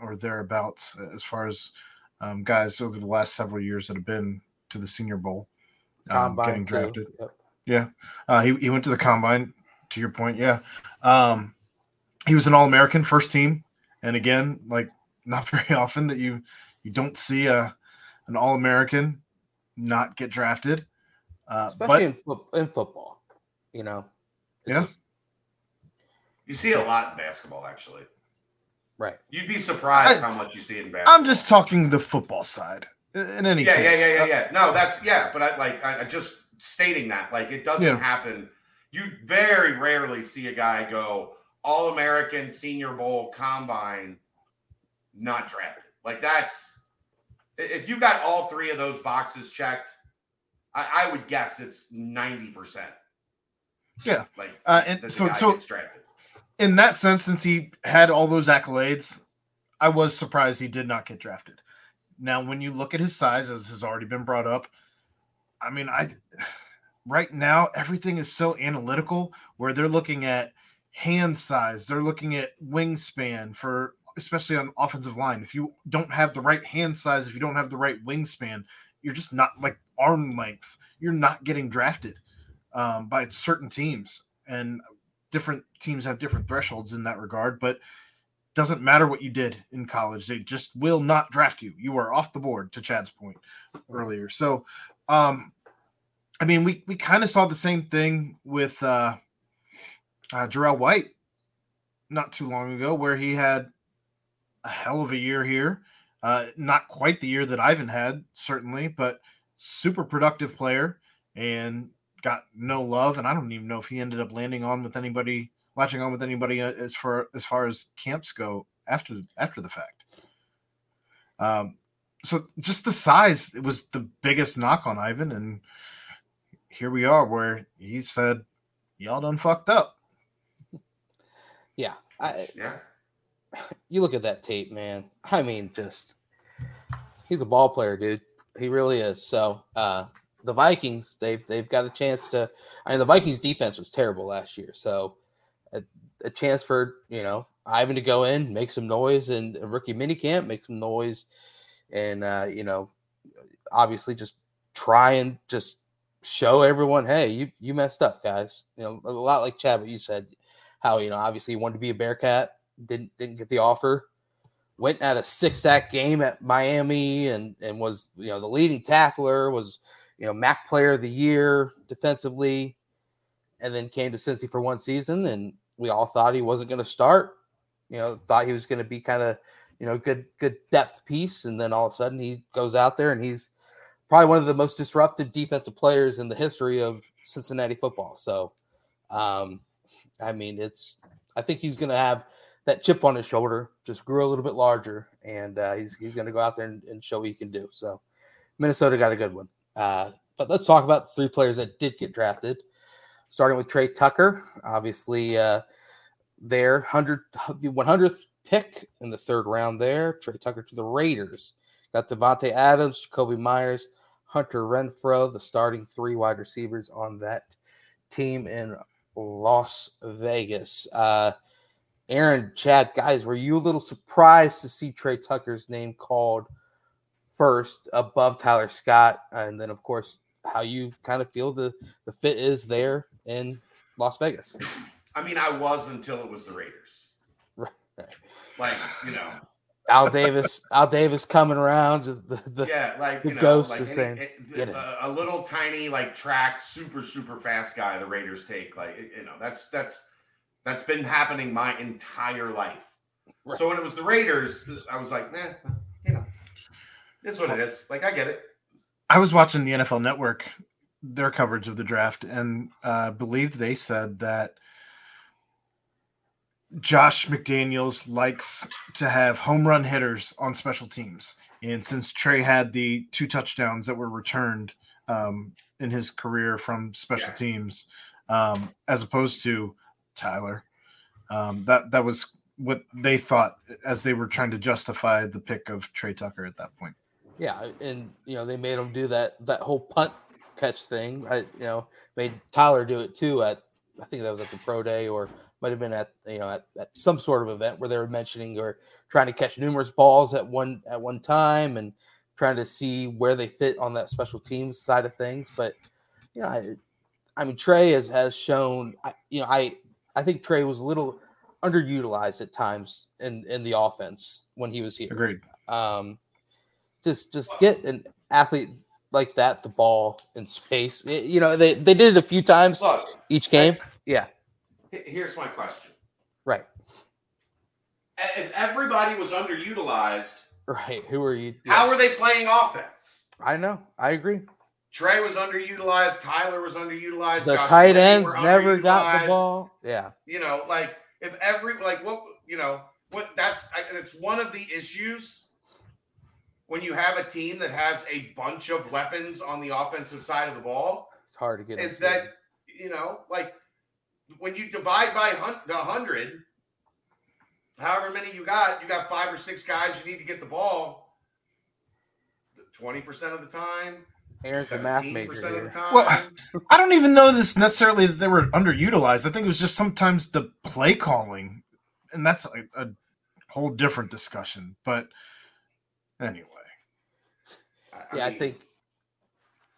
or thereabouts, as far as um, guys over the last several years that have been to the Senior Bowl, um, getting drafted. Yep. Yeah, uh, he he went to the combine. To your point, yeah, um, he was an All American, first team, and again, like not very often that you you don't see a an All American not get drafted. Uh, Especially but, in, in football, you know. Yeah. Just... you see a lot in basketball, actually. Right. You'd be surprised I, how much you see in basketball. I'm just talking the football side. In any yeah, case. Yeah, yeah, yeah, yeah. No, that's yeah, but I like I, I just stating that like it doesn't yeah. happen. You very rarely see a guy go All American, Senior Bowl, Combine, not drafted. Like that's if you got all three of those boxes checked, I, I would guess it's ninety percent. Yeah, like uh, and so so in that sense, since he had all those accolades, I was surprised he did not get drafted. Now, when you look at his size, as has already been brought up, I mean, I right now everything is so analytical where they're looking at hand size, they're looking at wingspan for especially on offensive line. If you don't have the right hand size, if you don't have the right wingspan, you're just not like arm length. You're not getting drafted um, by certain teams, and different teams have different thresholds in that regard. But doesn't matter what you did in college; they just will not draft you. You are off the board. To Chad's point earlier, so um, I mean, we we kind of saw the same thing with uh, uh, Jarell White not too long ago, where he had a hell of a year here. Uh, not quite the year that Ivan had, certainly, but super productive player and got no love. And I don't even know if he ended up landing on with anybody, latching on with anybody uh, as far as far as camps go after after the fact. Um, so just the size it was the biggest knock on Ivan, and here we are where he said, "Y'all done fucked up." Yeah, I, yeah you look at that tape, man. I mean, just he's a ball player, dude. He really is. So uh, the Vikings, they've they've got a chance to. I mean, the Vikings defense was terrible last year, so a, a chance for you know Ivan to go in, make some noise, and rookie minicamp, make some noise, and uh, you know, obviously just try and just show everyone, hey, you you messed up, guys. You know, a lot like Chad, what you said, how you know obviously you wanted to be a Bearcat didn't didn't get the offer. Went at a six sack game at Miami and and was you know the leading tackler was you know MAC Player of the Year defensively, and then came to Cincy for one season, and we all thought he wasn't going to start. You know, thought he was going to be kind of you know good good depth piece, and then all of a sudden he goes out there and he's probably one of the most disruptive defensive players in the history of Cincinnati football. So, um, I mean, it's I think he's going to have that chip on his shoulder just grew a little bit larger, and uh, he's he's going to go out there and, and, show what he can do. So Minnesota got a good one. Uh, but let's talk about three players that did get drafted. Starting with Trey Tucker, obviously uh, their 100, 100th pick in the third round there. Trey Tucker to the Raiders. Got Davante Adams, Jakobi Meyers, Hunter Renfrow, the starting three wide receivers on that team in Las Vegas. Uh, Aaron, Chad, guys, were you a little surprised to see Trey Tucker's name called first above Tyler Scott, and then of course how you kind of feel the the fit is there in Las Vegas. I mean, I was until it was the Raiders. Right. Like you know, Al Davis, Al Davis coming around, just the, the yeah, like the you know, ghost like is saying, it- "Get it." a, a little tiny like track, super super fast guy. The Raiders take like you know that's that's that's been happening my entire life. Right. So when it was the Raiders, I was like, man, you know, this is what it is. Like I get it. I was watching the NFL Network, their coverage of the draft, and uh, believed they said that Josh McDaniels likes to have home run hitters on special teams. And since Trey had the two touchdowns that were returned um, in his career from special Yeah. teams, um, as opposed to Tyler, um, that that was what they thought as they were trying to justify the pick of Trey Tucker at that point. Yeah, and you know they made him do that that whole punt catch thing. I you know made Tyler do it too at I think that was at the pro day or might have been at you know at, at some sort of event where they were mentioning or trying to catch numerous balls at one at one time and trying to see where they fit on that special teams side of things. But you know, I, I mean Trey has has shown I, you know I I think Trey was a little underutilized at times in in the offense when he was here Agreed. um, just just get an athlete like that the ball in space. It- you know, they, they did it a few times Look, each game. Yeah, here's my question: right, If everybody was underutilized, right. Who are you? how are they playing offense? I know. I agree. Trey was underutilized. Tyler was underutilized. The Josh tight Allen ends never got the ball. Yeah, You know, like if every like what you know what that's it's one of the issues when you have a team that has a bunch of weapons on the offensive side of the ball it's hard to get. is into. that you know like when you divide by hun- the hundred, however many you got, you got five or six guys you need to get the ball. Twenty percent of the time, Aaron's a math major here. Well, I don't even know this necessarily that they were underutilized. I think it was just sometimes the play calling, and that's a, a whole different discussion. But anyway, Yeah, I mean, think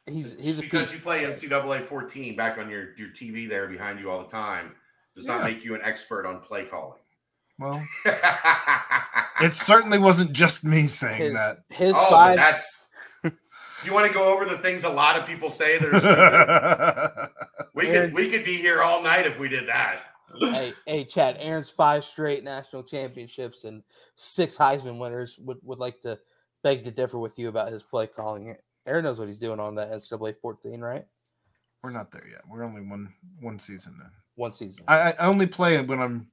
he's he's a because piece. you play NCAA 14 back on your, your TV there behind you all the time does not make you an expert on play calling. well, it certainly wasn't just me saying his that. his oh, five. that's. Do you want to go over the things a lot of people say that are we could we could be here all night if we did that. hey, hey, Chad. Aaron's five straight national championships and six Heisman winners would, would like to beg to differ with you about his play calling. Aaron knows what he's doing on that NCAA 14, right? We're not there yet. We're only one one season in. One season. I, I only play it when I'm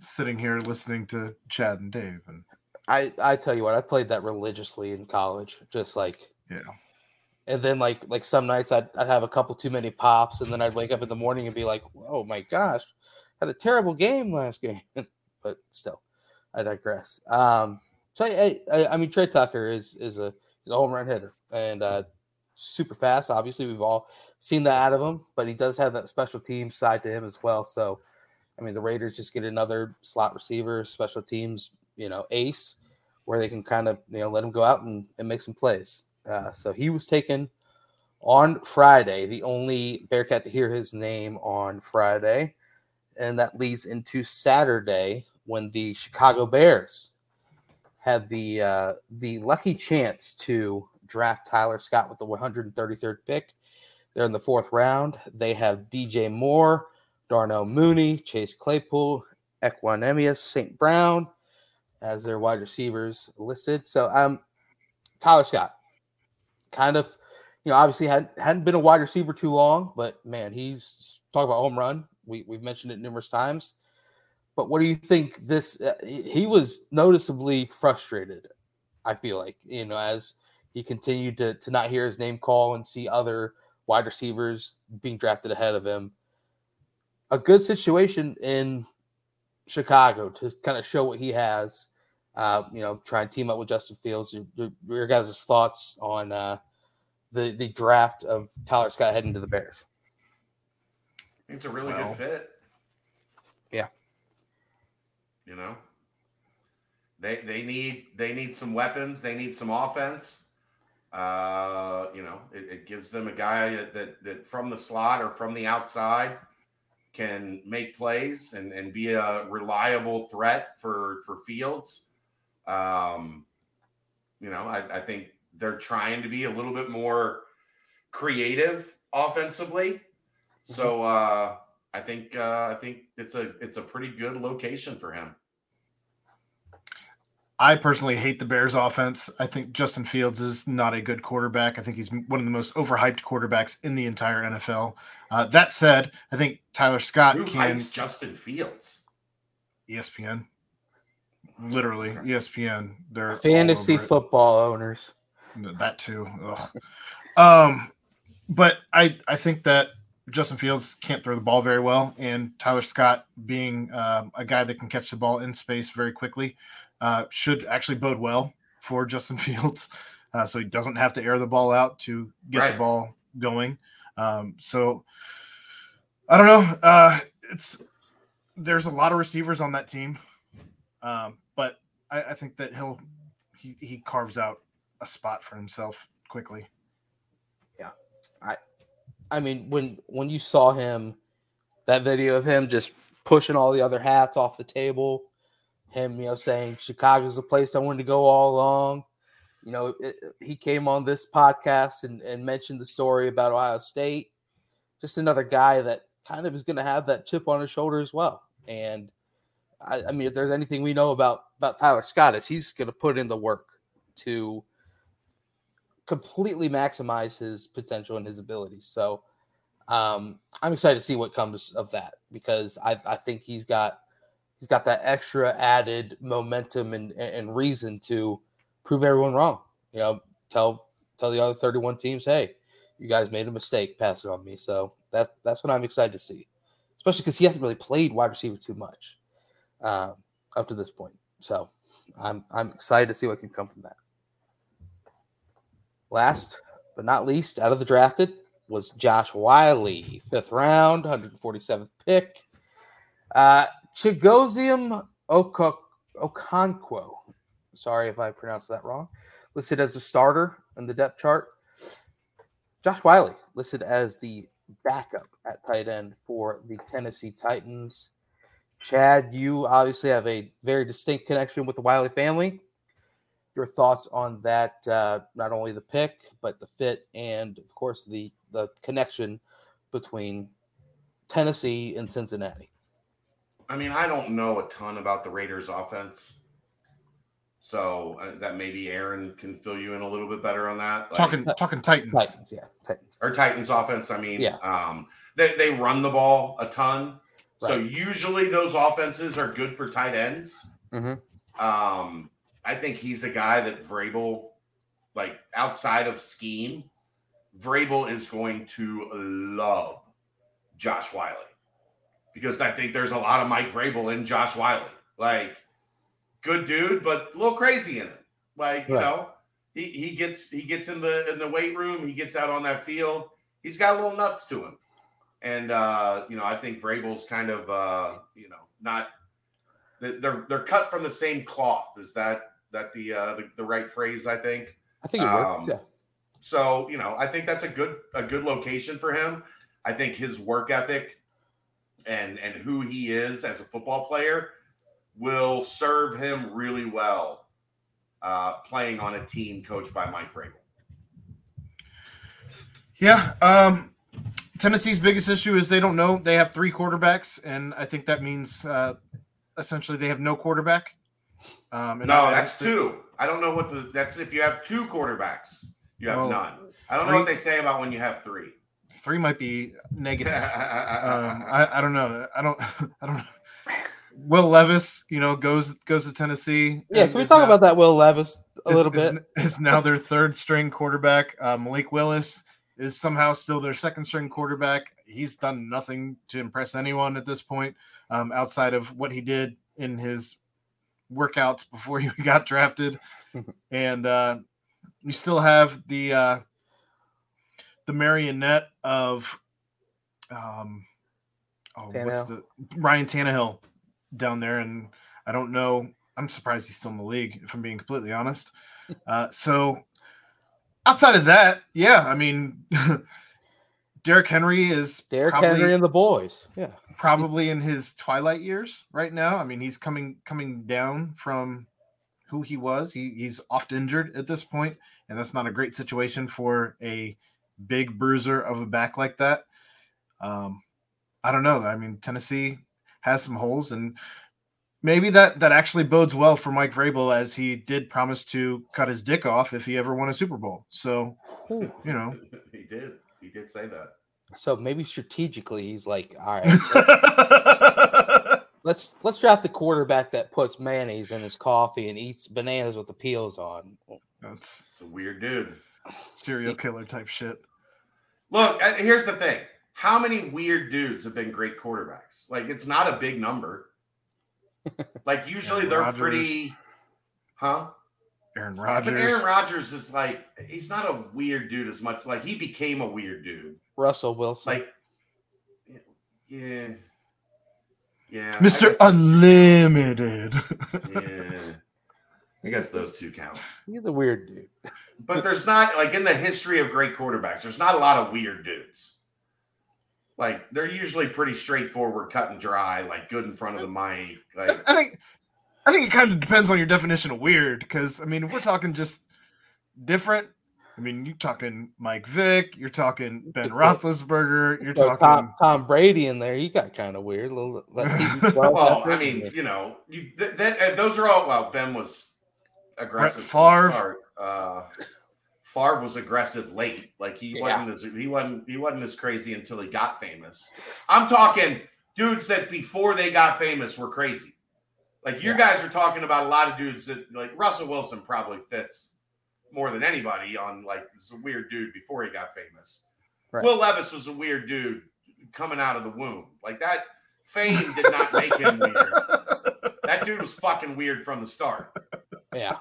sitting here listening to Chad and Dave, and I I tell you what, I played that religiously in college, just like Yeah. And then like like some nights I'd I'd have a couple too many pops, and then I'd wake up in the morning and be like, "Oh my gosh, had a terrible game last game." but still, I digress. Um, so I, I, I mean Trey Tucker is is a is a home run hitter and uh, super fast. Obviously, we've all seen that out of him, but he does have that special team side to him as well. So, I mean, the Raiders just get another slot receiver, special teams, you know, ace, where they can kind of you know let him go out and, and make some plays. Uh, so he was taken on Friday, the only Bearcat to hear his name on Friday, and that leads into Saturday when the Chicago Bears had the uh, the lucky chance to draft Tyler Scott with the 133rd pick. They're in the fourth round. They have DJ Moore, Darnell Mooney, Chase Claypool, Equanimeous St. Brown as their wide receivers listed. So um Tyler Scott kind of you know obviously hadn't, hadn't been a wide receiver too long, but man, he's talk about home run. We we've mentioned it numerous times. But what do you think this uh, he he was noticeably frustrated, I feel like, you know, as he continued to to not hear his name call and see other wide receivers being drafted ahead of him. A good situation in Chicago to kind of show what he has. Uh, you know, try and team up with Justin Fields. Your, your, your guys' thoughts on uh, the the draft of Tyler Scott heading to the Bears? It's a really Well. good fit. Yeah. You know, They they need they need some weapons. They need some offense. Uh, you know, it, it gives them a guy that, that that from the slot or from the outside can make plays and, and be a reliable threat for for Fields. Um, you know, I, I think they're trying to be a little bit more creative offensively. So uh, I think uh, I think it's a it's a pretty good location for him. I personally hate the Bears offense. I think Justin Fields is not a good quarterback. I think he's one of the most overhyped quarterbacks in the entire NFL. Uh, that said, I think Tyler Scott Who can Justin Fields? ESPN. Literally, ESPN. They're Fantasy football owners. That too. Ugh. Um, but I I think that Justin Fields can't throw the ball very well, and Tyler Scott being um, a guy that can catch the ball in space very quickly uh, should actually bode well for Justin Fields, uh, so he doesn't have to air the ball out to get Right. the ball going. Um, so I don't know. Uh, it's there's a lot of receivers on that team, um, but I, I think that he'll he, he carves out a spot for himself quickly. Yeah, I I mean, when when you saw him, that video of him just pushing all the other hats off the table, him, you know, saying Chicago's the place I wanted to go all along. You know, it, he came on this podcast and, and mentioned the story about Ohio State. Just another guy that kind of is going to have that chip on his shoulder as well. And I, I mean, if there's anything we know about about Tyler Scott, is he's going to put in the work to completely maximize his potential and his abilities. So um, I'm excited to see what comes of that because I, I think he's got he's got that extra added momentum and, and reason to prove everyone wrong. You know, tell tell the other 31 teams, hey, you guys made a mistake pass it on me. So that's that's what I'm excited to see, especially because he hasn't really played wide receiver too much um, up to this point. So I'm I'm excited to see what can come from that. Last but not least, out of the drafted was Josh Wiley, fifth round, 147th pick. Uh, Chigoziem Oko- Okonkwo, sorry if I pronounced that wrong, listed as a starter in the depth chart. Josh Wiley listed as the backup at tight end for the Tennessee Titans. Chad, you obviously have a very distinct connection with the Wiley family your thoughts on that uh, not only the pick but the fit and of course the the connection between Tennessee and Cincinnati. I mean, I don't know a ton about the Raiders offense. So uh, that maybe Aaron can fill you in a little bit better on that. Like- talking talking Titans. Titans, yeah, Titans. or Titans offense. I mean, Yeah. um, they, they run the ball a ton. So usually those offenses are good for tight ends. Mhm. Um, I think he's a guy that Vrabel, like outside of scheme, Vrabel is going to love Josh Wiley because I think there's a lot of Mike Vrabel in Josh Wiley. Like, good dude, but a little crazy in it. Like, you Right. know, he, he gets he gets in the in the weight room, he gets out on that field. He's got a little nuts to him. And uh, you know, I think Vrabel's kind of uh, you know, not they're they're cut from the same cloth. Is that that the uh the, the right phrase, I think? I think it Um, works. Yeah. So, you know, I think that's a good a good location for him. I think his work ethic and and who he is as a football player will serve him really well uh, playing on a team coached by Mike Vrabel. Yeah. Um, Tennessee's biggest issue is they don't know. They have three quarterbacks, and I think that means uh, essentially they have no quarterback. Um, and No, I- that's two. I don't know what the that's if you have two quarterbacks, you have Well, none. I don't know what they say about when you have three. Three might be negative. um, um, I, I don't know. I don't. I don't. know. Will Levis, you know, goes goes to Tennessee. Yeah, can we talk now- about that Will Levis a is- little is- bit? Is, now their third string quarterback. Uh, Malik Willis is somehow still their second string quarterback. He's done nothing to impress anyone at this point, um, outside of what he did in his workouts before he got drafted. and uh, you still have the uh, the marionette of um, oh, what's the Ryan Tannehill down there, and I don't know I'm surprised he's still in the league, if I'm being completely honest. Uh, so outside of that, yeah, I mean, Derrick Henry is Derrick probably, Henry and the boys. Yeah. probably in his twilight years right now. I mean, he's coming coming down from who he was. He, he's oft injured at this point, and that's not a great situation for a big bruiser of a back like that. Um, I don't know. I mean, Tennessee has some holes, and maybe that that actually bodes well for Mike Vrabel, as he did promise to cut his dick off if he ever won a Super Bowl. So you know, he did. He did say that. So maybe strategically he's like, all right, let's let's draft the quarterback that puts mayonnaise in his coffee and eats bananas with the peels on. that's It's a weird dude. serial killer type shit. Look, uh, here's the thing. How many weird dudes have been great quarterbacks? Like, it's not a big number. Like, usually they're Rodgers. pretty, huh? Aaron Rodgers. But Aaron Rodgers is like, he's not a weird dude as much. Like, he became a weird dude. Russell Wilson. Like, yeah, yeah, Mr. Unlimited. yeah, I guess those two count. he's a weird dude. But there's not like in the history of great quarterbacks, there's not a lot of weird dudes. Like they're usually pretty straightforward, cut and dry, like good in front of the mic. Like I think I think it kind of depends on your definition of weird, because I mean, if we're talking just different, I mean, you're talking Mike Vick, you're talking Ben Roethlisberger, you're So talking Tom, Tom Brady in there, he got kind of weird. Little, let TV well. I mean, you know, you th- th- uh, those are all well, Ben was aggressive. from the Favre. start. Uh Favre was aggressive late. Like he Yeah. wasn't as he wasn't he wasn't as crazy until he got famous. I'm talking dudes that before they got famous were crazy. Like you Yeah. guys are talking about a lot of dudes that like Russell Wilson probably fits more than anybody on like was a weird dude before he got famous. Right. Will Levis was a weird dude coming out of the womb. Like that fame did not make him weird. That dude was fucking weird from the start. yeah,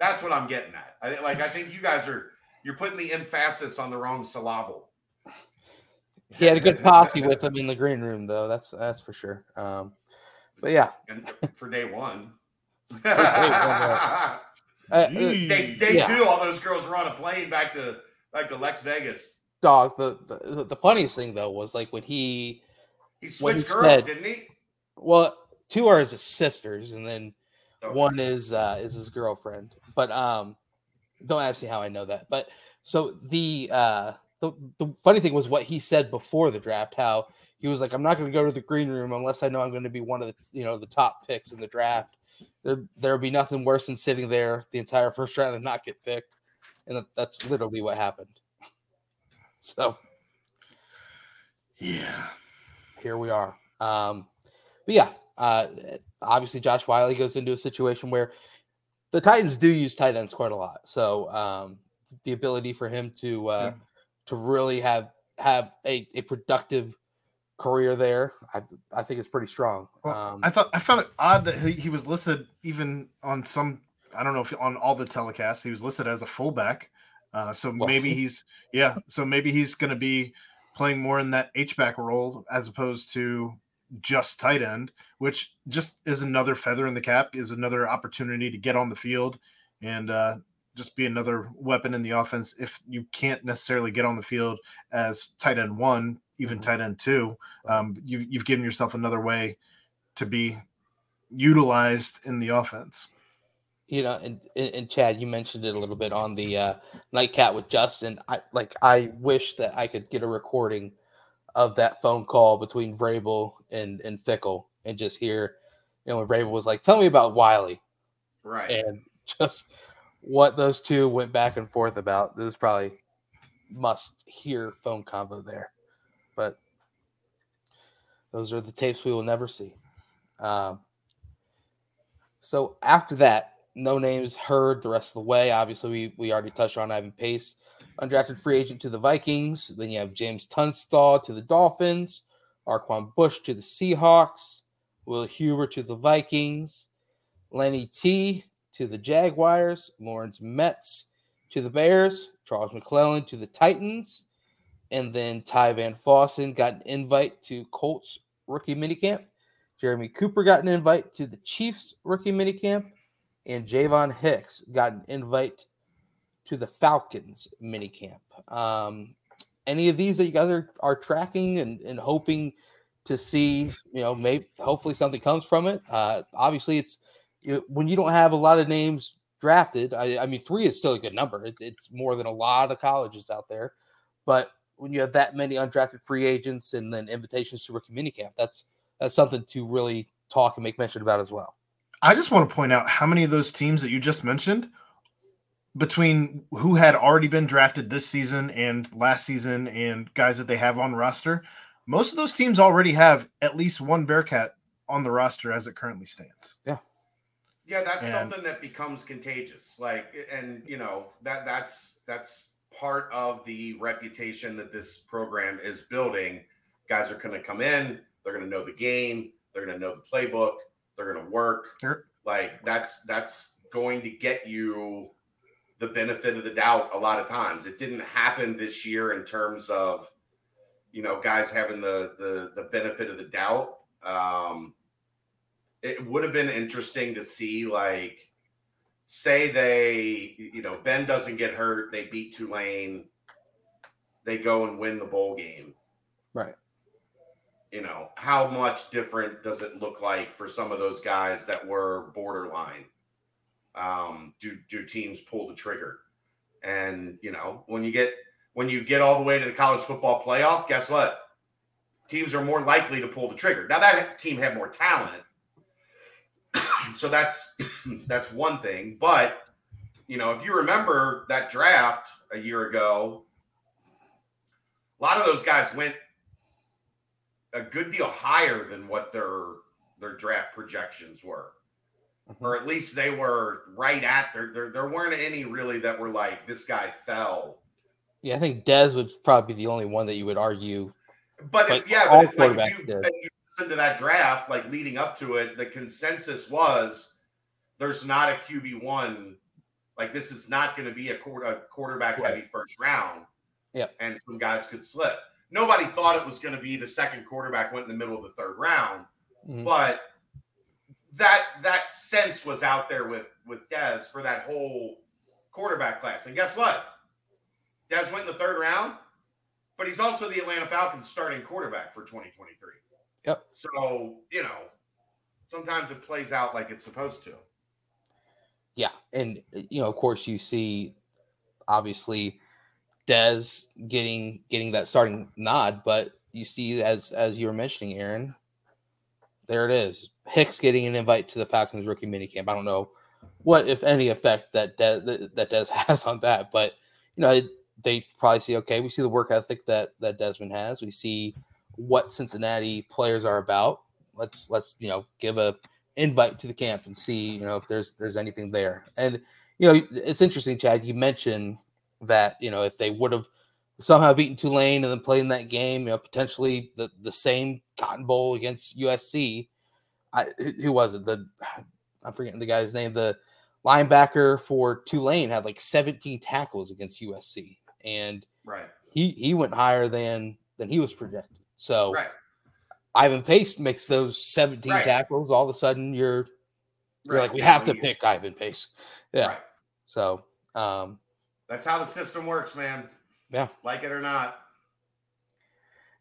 That's what I'm getting at. I like I think you guys are you're putting the emphasis on the wrong syllable. he had a good posse with him in the green room, though. That's that's for sure. Um, but yeah, And for day one. uh, uh, day day Yeah. two, all those girls were on a plane back to back to Lex Vegas. dog. The, the the funniest thing though was like when he, He What he switched girls, said- didn't he? well, two are his sisters, and then Okay. one is uh is his girlfriend. But um, don't ask me how I know that. But so the uh the the funny thing was what he said before the draft. How he was like, I'm not going to go to the green room unless I know I'm going to be one of the you know the top picks in the draft. There there'll be nothing worse than sitting there the entire first round and not get picked, and that, that's literally what happened. So yeah. here we are. Um, but yeah, uh, obviously Josh Wiley goes into a situation where the Titans do use tight ends quite a lot. So um, the ability for him to uh, Yeah. to really have have a, a productive career there, I, I think is pretty strong. Well, um, I thought I found it odd that he, he was listed even on some I don't know if on all the telecasts he was listed as a fullback. Uh, so Was maybe he? he's yeah. So maybe he's going to be playing more in that H back role as opposed to just tight end, which just is another feather in the cap. Is another opportunity to get on the field and uh, just be another weapon in the offense. If you can't necessarily get on the field as tight end one, even Mhm. tight end two, um, you, you've given yourself another way to be utilized in the offense. you know, and, and Chad, you mentioned it a little bit on the uh, nightcap with Justin. I like. I wish that I could get a recording of that phone call between Vrabel and and Fickell, and just hear, you know, when Vrabel was like, "Tell me about Wiley," Right. and just what those two went back and forth about. This was probably must hear phone convo there, but those are the tapes we will never see. Um, so after that, no names heard the rest of the way. Obviously, we, we already touched on Ivan Pace, undrafted free agent to the Vikings. Then you have James Tunstall to the Dolphins, Arquon Bush to the Seahawks, Will Huber to the Vikings, Lenny T to the Jaguars, Lawrence Metz to the Bears, Charles McClelland to the Titans, and then Ty Van Fossen got an invite to Colts rookie minicamp. Jeremy Cooper got an invite to the Chiefs rookie minicamp, and Javon Hicks got an invite to the Falcons minicamp. Um, any of these that you guys are, are tracking and, and hoping to see, you know, maybe hopefully something comes from it. Uh, obviously, it's you know, when you don't have a lot of names drafted. I, I mean, three is still a good number. It, it's more than a lot of colleges out there, but when you have that many undrafted free agents and then invitations to rookie minicamp, that's that's something to really talk and make mention about as well. I just want to point out how many of those teams that you just mentioned between who had already been drafted this season and last season and guys that they have on roster, most of those teams already have at least one Bearcat on the roster as it currently stands. Yeah. Yeah, that's And- something that becomes contagious. Like and you know, that that's that's part of the reputation that this program is building. Guys are going to come in, they're going to know the game, they're going to know the playbook, they're going to work. Sure. Like that's that's going to get you the benefit of the doubt a lot of times. It didn't happen this year in terms of you know guys having the the the benefit of the doubt. Um, it would have been interesting to see like say they you know Ben doesn't get hurt, they beat Tulane, they go and win the bowl game. Right. You know, how much different does it look like for some of those guys that were borderline? Um, do do teams pull the trigger? And you know, when you get when you get all the way to the college football playoff, guess what? Teams are more likely to pull the trigger. Now that team had more talent, so that's that's one thing. But you know, if you remember that draft a year ago, a lot of those guys went a good deal higher than what their their draft projections were. Mm-hmm. Or at least they were right at there. There, there weren't any really that were like this guy fell. Yeah, I think Dez would probably be the only one that you would argue. But, But if, yeah, all but if, like, you, if you listen to that draft, like leading up to it, the consensus was there's not a QB one. Like this is not going to be a, quarter, a quarterback heavy first round. Yeah, And some guys could slip. Nobody thought it was going to be the second quarterback went in the middle of the third round, Mhm. but that that sense was out there with with Dez for that whole quarterback class. And guess what? Dez went in the third round, but he's also the Atlanta Falcons starting quarterback for 2023. Yep. So, you know, sometimes it plays out like it's supposed to. Yeah, and you know, of course, you see obviously Dez getting getting that starting nod, but you see as as you were mentioning, Aaron, there it is. Hicks getting an invite to the Falcons rookie minicamp. I don't know what, if any, effect that Dez, that, Dez has on that, but you know, they probably see okay, we see the work ethic that that Desmond has. We see what Cincinnati players are about. Let's let's you know give a invite to the camp and see you know if there's there's anything there. And you know it's interesting, Chad. You mentioned that you know if they would have somehow beaten Tulane and then played in that game, you know potentially the the same Cotton Bowl against USC. I who was it? The I'm forgetting the guy's name. The linebacker for Tulane had like 17 tackles against USC, and Right. he he went higher than than he was projected. So Right. Ivan Pace makes those 17 Right. tackles. All of a sudden, you're you're Right. like, we have to pick Ivan Pace. Yeah. So, um, That's how the system works, man. Yeah. Like it or not.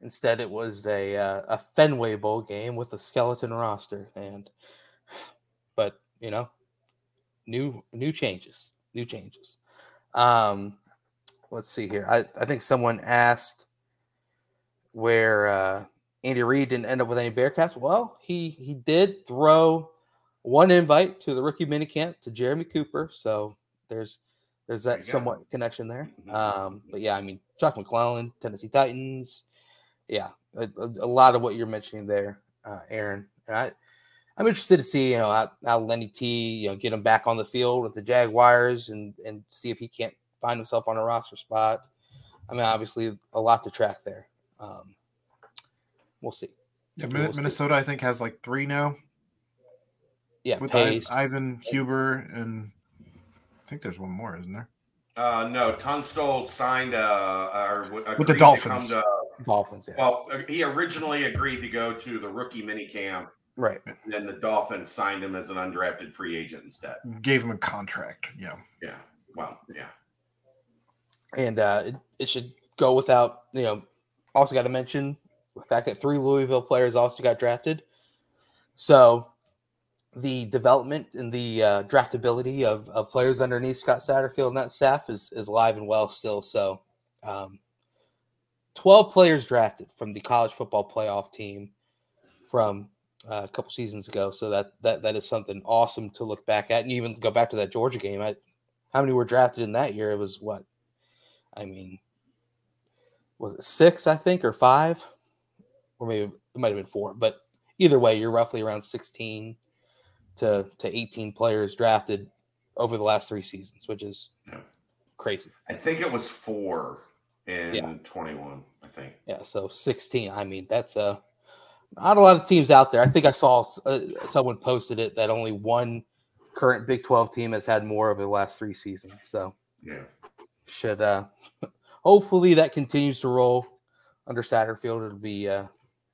instead, it was a uh, a Fenway Bowl game with a skeleton roster, and but you know, new new changes, new changes. Um, let's see here. I I think someone asked where uh, Andy Reid didn't end up with any Bearcats. Well, he he did throw one invite to the rookie minicamp to Jeremy Cooper, so there's there's There that go. somewhat connection there. Mhm. Um, but yeah, I mean Chuck McClelland, Tennessee Titans, yeah, a, a, lot of what you're mentioning there, uh, Aaron. I, I'm interested to see you know how, how Lenny T you know get him back on the field with the Jaguars and and see if he can't find himself on a roster spot. I mean, obviously a lot to track there. Um, we'll see. Yeah, We'll Min- see. Minnesota, I think, has like three now Yeah, with Pace. Ivan Huber, and I think there's one more, isn't there? Uh, no, Tunstall signed uh, or w- agreed to Dolphins. come to- Dolphins. Yeah. well, uh, he originally agreed to go to the rookie minicamp Right. And then the Dolphins signed him as an undrafted free agent instead. Gave him a contract. Yeah. Yeah. Well, yeah. And uh, it, it should go without, you know, also got to mention the fact that three Louisville players also got drafted. So the development and the uh, draftability of, of players underneath Scott Satterfield and that staff is, is alive and well still. So um, 12 players drafted from the college football playoff team from uh, a couple seasons ago. So that, that that is something awesome to look back at. And even go back to that Georgia game. I, how many were drafted in that year? It was what? I mean, was it six, I think, or five? Or maybe it might have been four. But either way, you're roughly around 16 to, to 18 players drafted over the last three seasons, which is Yeah. crazy. I think it was four in Yeah. 21. I think. Yeah, so 16. I mean, that's a not a lot of teams out there. I think I saw uh, someone posted it that only one current Big 12 team has had more over the last three seasons. So Yeah. should uh, hopefully that continues to roll under Satterfield. It'll be, uh,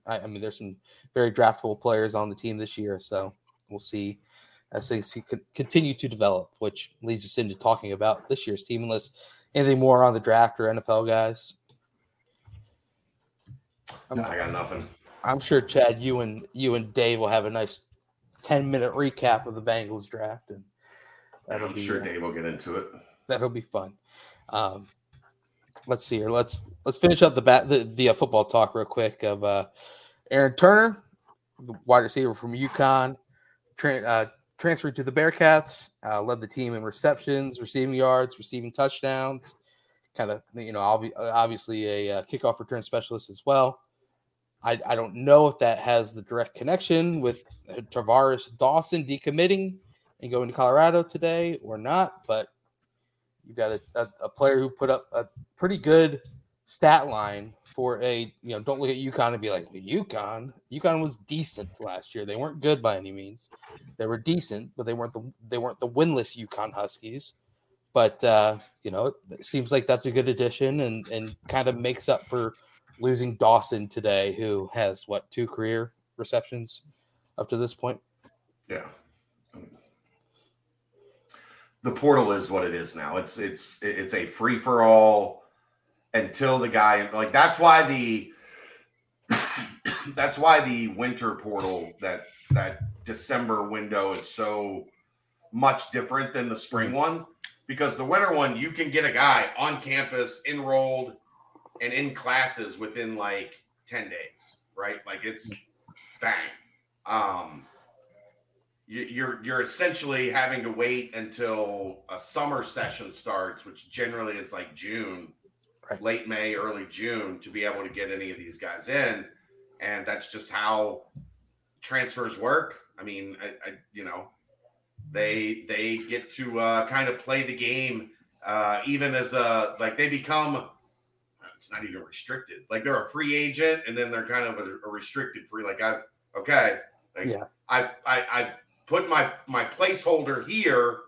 I, I mean, there's some very draftable players on the team this year. So we'll see as things co- continue to develop, which leads us into talking about this year's team, unless anything more on the draft or NFL guys. I'm- I got nothing. I'm sure Chad, you and you and Dave will have a nice ten minute recap of the Bengals draft, and that'll I'm be sure uh, Dave will get into it. that'll be fun. Um, let's see here. Let's let's finish up the bat the, the uh, football talk real quick of uh, Aaron Turner, the wide receiver from UConn, tra- uh, transferred to the Bearcats, uh, led the team in receptions, receiving yards, receiving touchdowns. Kind of you know obvi- obviously a uh, kickoff return specialist as well. I, I don't know if that has the direct connection with uh, Tavares Dawson decommitting and going to Colorado today or not, but you've got a, a, a player who put up a pretty good stat line for a you know don't look at UConn and be like UConn? UConn was decent last year. They weren't good by any means. They were decent but they weren't the they weren't the winless UConn Huskies. But uh, you know it seems like that's a good addition and and kind of makes up for losing Dawson today who has what two career receptions up to this point? Yeah. The portal is what it is now. It's it's it's a free for all until the guy like that's why the that's why the winter portal that that December window is so much different than the spring one because the winter one you can get a guy on campus enrolled and in classes within like 10 days, right? Like it's bang. Um you- you're you're essentially having to wait until a summer session starts, which generally is like June, Right. late May, early June, to be able to get any of these guys in, and that's just how transfers work. I mean, I, I you know, they they get to uh, kind of play the game, uh, even as a like they become. It's not even restricted. Like they're a free agent, and then they're kind of a, a restricted free. Like I've okay, like Yeah. I I I put my my placeholder here,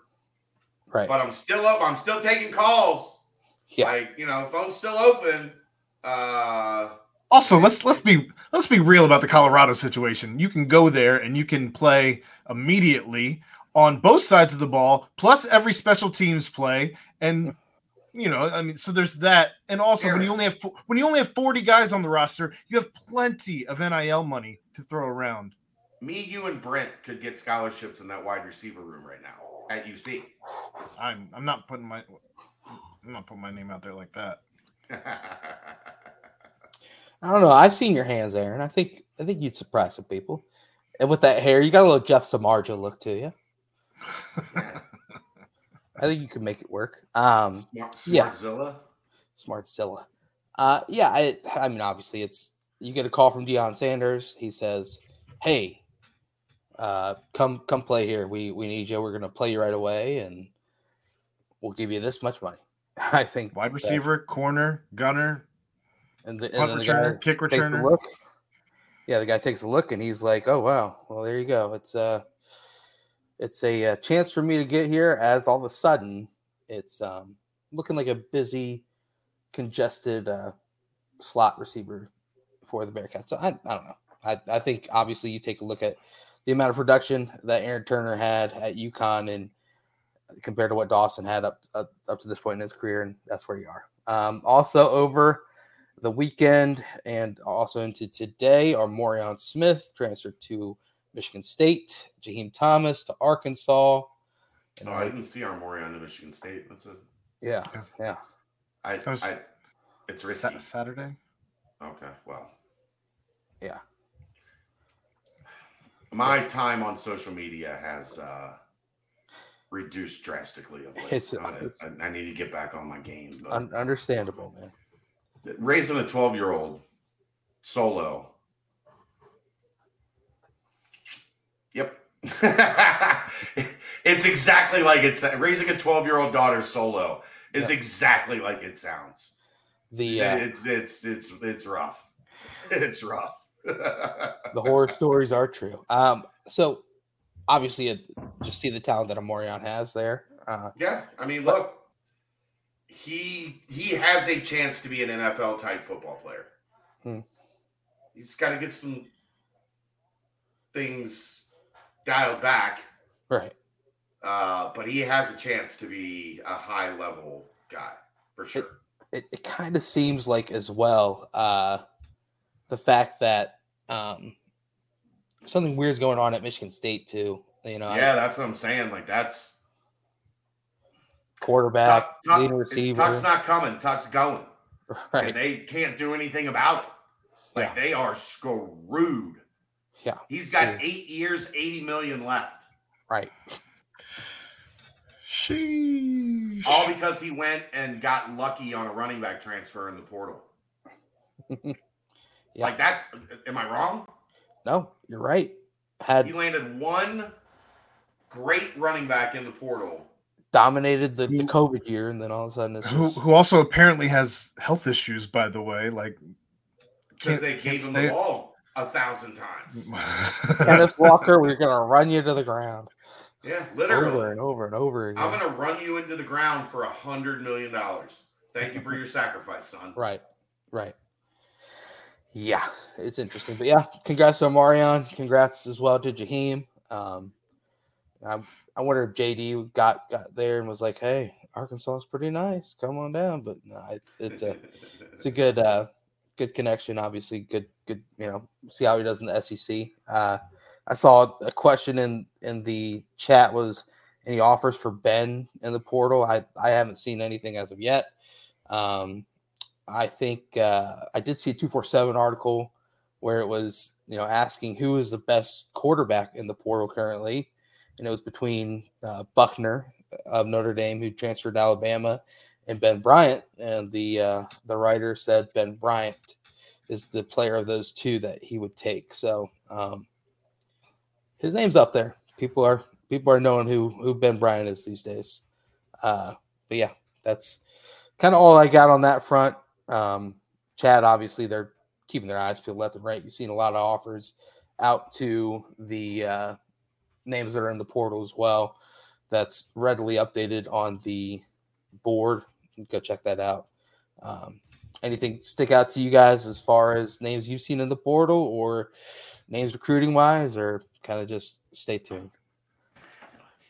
right but I'm still up. I'm still taking calls. Yeah. Like you know, phone's still open. Uh, Also, let's let's be let's be real about the Colorado situation. You can go there and you can play immediately on both sides of the ball, plus every special teams play, and you know, I mean, so there's that. And also, when you only have fo- when you only have 40 guys on the roster, you have plenty of NIL money to throw around. me, you, and Brent could get scholarships in that wide receiver room right now at UC. I'm I'm not putting my I'm not putting my name out there like that. I don't know. I've seen your hands, Aaron. I think I think you'd surprise some people. And with that hair, you got a little Jeff Samardzija look to you. I think you could make it work. Um, Smart, Yeah. Smartzilla. Smartzilla. Uh, yeah, I I mean, obviously, it's you get a call from Deion Sanders. He says, "Hey, uh, come come play here. We we need you. We're gonna play you right away, and we'll give you this much money." I think Wide receiver, corner, gunner, and, the, and then the returner, kick takes a returner. look. Yeah, the guy takes a look and he's like, "Oh wow, well there you go. It's uh, it's a, uh chance for me to get here." As all of a sudden, it's um looking like a busy, congested uh, slot receiver for the Bearcats. So I, I don't know. I, I think obviously you take a look at the amount of production that Aaron Turner had at UConn and compared to what Dawson had up up, up to this point in his career, and that's where you are. Um, also over the weekend and also into today are Morion Smith transferred to Michigan State, Jaheim Thomas to Arkansas. And oh, I didn't see Armorion to Michigan State. That's a yeah, yeah. I, I it's risky. Saturday. Okay, well, yeah. My time on social media has uh reduced drastically of late. It's, I, it's, I, need to get back on my game. Un- understandable, man. Raising a 12 year old solo. Yep. it's exactly like it's raising a 12 year old daughter solo is yep. exactly like it sounds. The uh, it's it's it's it's rough. It's rough. the horror stories are true. Um, so obviously it, just see the talent that Amorion has there. Uh, yeah, I mean, look, he he has a chance to be an NFL type football player. Hmm. He's got to get some things dialed back, right? Uh, but he has a chance to be a high level guy for sure. It, it, it kind of seems like as well uh, the fact that um, something weird's going on at Michigan State too. You know, yeah, I, that's what I'm saying. Like that's quarterback, Tuck, Tuck, leading receiver. Tuck's not coming. Tuck's going. Right. And they can't do anything about it. Like yeah. they are screwed. Yeah. He's got eight years, 80 million left. Right. Sheesh. All because he went and got lucky on a running back transfer in the portal. yeah. Like that's am I wrong? No, you're right. Had he landed one great running back in the portal, dominated the, the COVID year, and then all of a sudden, who, just... who also apparently has health issues, by the way, like because they gave him the ball a thousand times. Kenneth Walker, we're gonna run you to the ground. Yeah, literally over and over and over again. I'm gonna run you into the ground for a hundred million dollars. Thank you for your sacrifice, son. Right, right. Yeah, it's interesting, but yeah, congrats to Marion. Congrats as well to Jaheim. Um, I, I wonder if JD got got there and was like, "Hey, Arkansas is pretty nice. Come on down." But no, it's a it's a good uh, good connection. Obviously, good good. You know, see how he does in the SEC. Uh, I saw a question in in the chat was any offers for Ben in the portal. I I haven't seen anything as of yet. Um, I think uh, I did see a 247 article where it was, you know, asking who is the best quarterback in the portal currently. And it was between uh, Buchner of Notre Dame, who transferred to Alabama, and Ben Bryant. And the uh, the writer said Ben Bryant is the player of those two that he would take. So um, his name's up there. People are people are knowing who who Ben Bryant is these days. Uh, but yeah, that's kind of all I got on that front. Um, Chad, obviously, they're keeping their eyes peeled left and right. You've seen a lot of offers out to the uh, names that are in the portal as well. That's readily updated on the board. go check that out. Um, anything stick out to you guys as far as names you've seen in the portal or names recruiting wise, or kind of just stay tuned?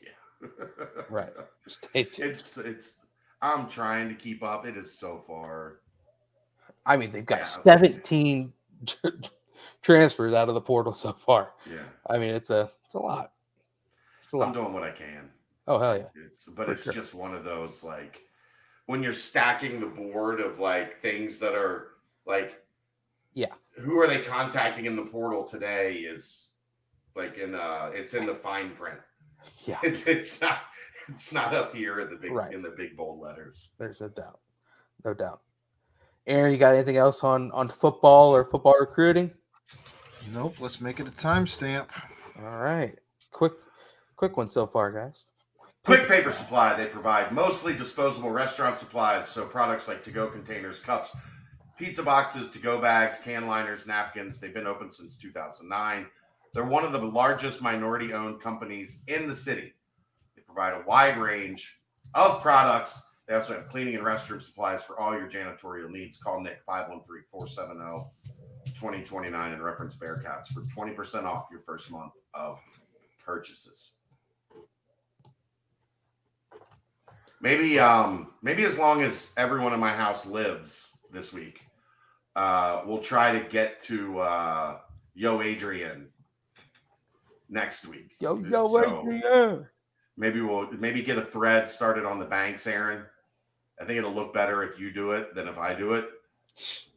Yeah. right. Stay tuned. It's it's. I'm trying to keep up. It is so far I mean, they've got yeah. 17 transfers out of the portal so far. Yeah. I mean, it's a it's a lot. It's a lot. I'm doing what I can. Oh hell yeah. It's but For it's sure. just one of those like when you're stacking the board of like things that are like yeah. Who are they contacting in the portal today is like in uh it's in the fine print. Yeah. It's it's not it's not up here in the big right. in the big bold letters. There's no doubt. No doubt. Aaron, you got anything else on on football or football recruiting? Nope. Let's make it a timestamp. All right. Quick, quick one so far, guys. Quick Paper Supply. They provide mostly disposable restaurant supplies, so products like to-go containers, cups, pizza boxes, to-go bags, can liners, napkins. They've been open since 2009. They're one of the largest minority-owned companies in the city. They provide a wide range of products they also have cleaning and restroom supplies for all your janitorial needs. Call Nick 513 470 2029 and reference Bearcats for 20% off your first month of purchases. Maybe um maybe as long as everyone in my house lives this week, uh we'll try to get to uh Yo Adrian next week. Yo, yo, So- Adrian. Maybe we'll maybe get a thread started on the banks, Aaron. I think it'll look better if you do it than if I do it.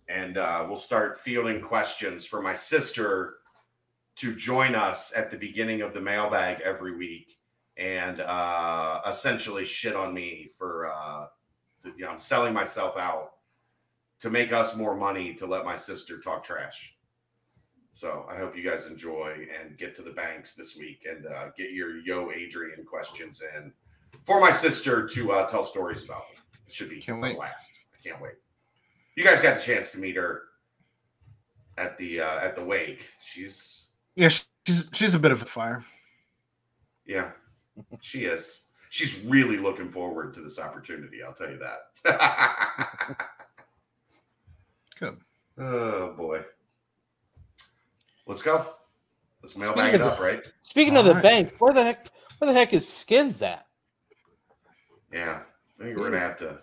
And uh, we'll start fielding questions for my sister to join us at the beginning of the mailbag every week and uh, essentially shit on me for uh, you know I'm selling myself out to make us more money to let my sister talk trash. So I hope you guys enjoy and get to the banks this week and uh, get your Yo Adrian questions in for my sister to uh, tell stories about. It should be Can't a wait. blast. I can't wait. You guys got the chance to meet her at the uh, at the wake. She's Yeah, she's she's a bit of a fire. yeah, she is. She's really looking forward to this opportunity. I'll tell you that. Good. oh boy. Let's go. Let's mailbag Speaking it of up, right? Speaking of the Alright. banks, where the heck, where the heck is Skins at? Yeah, I think we're gonna have to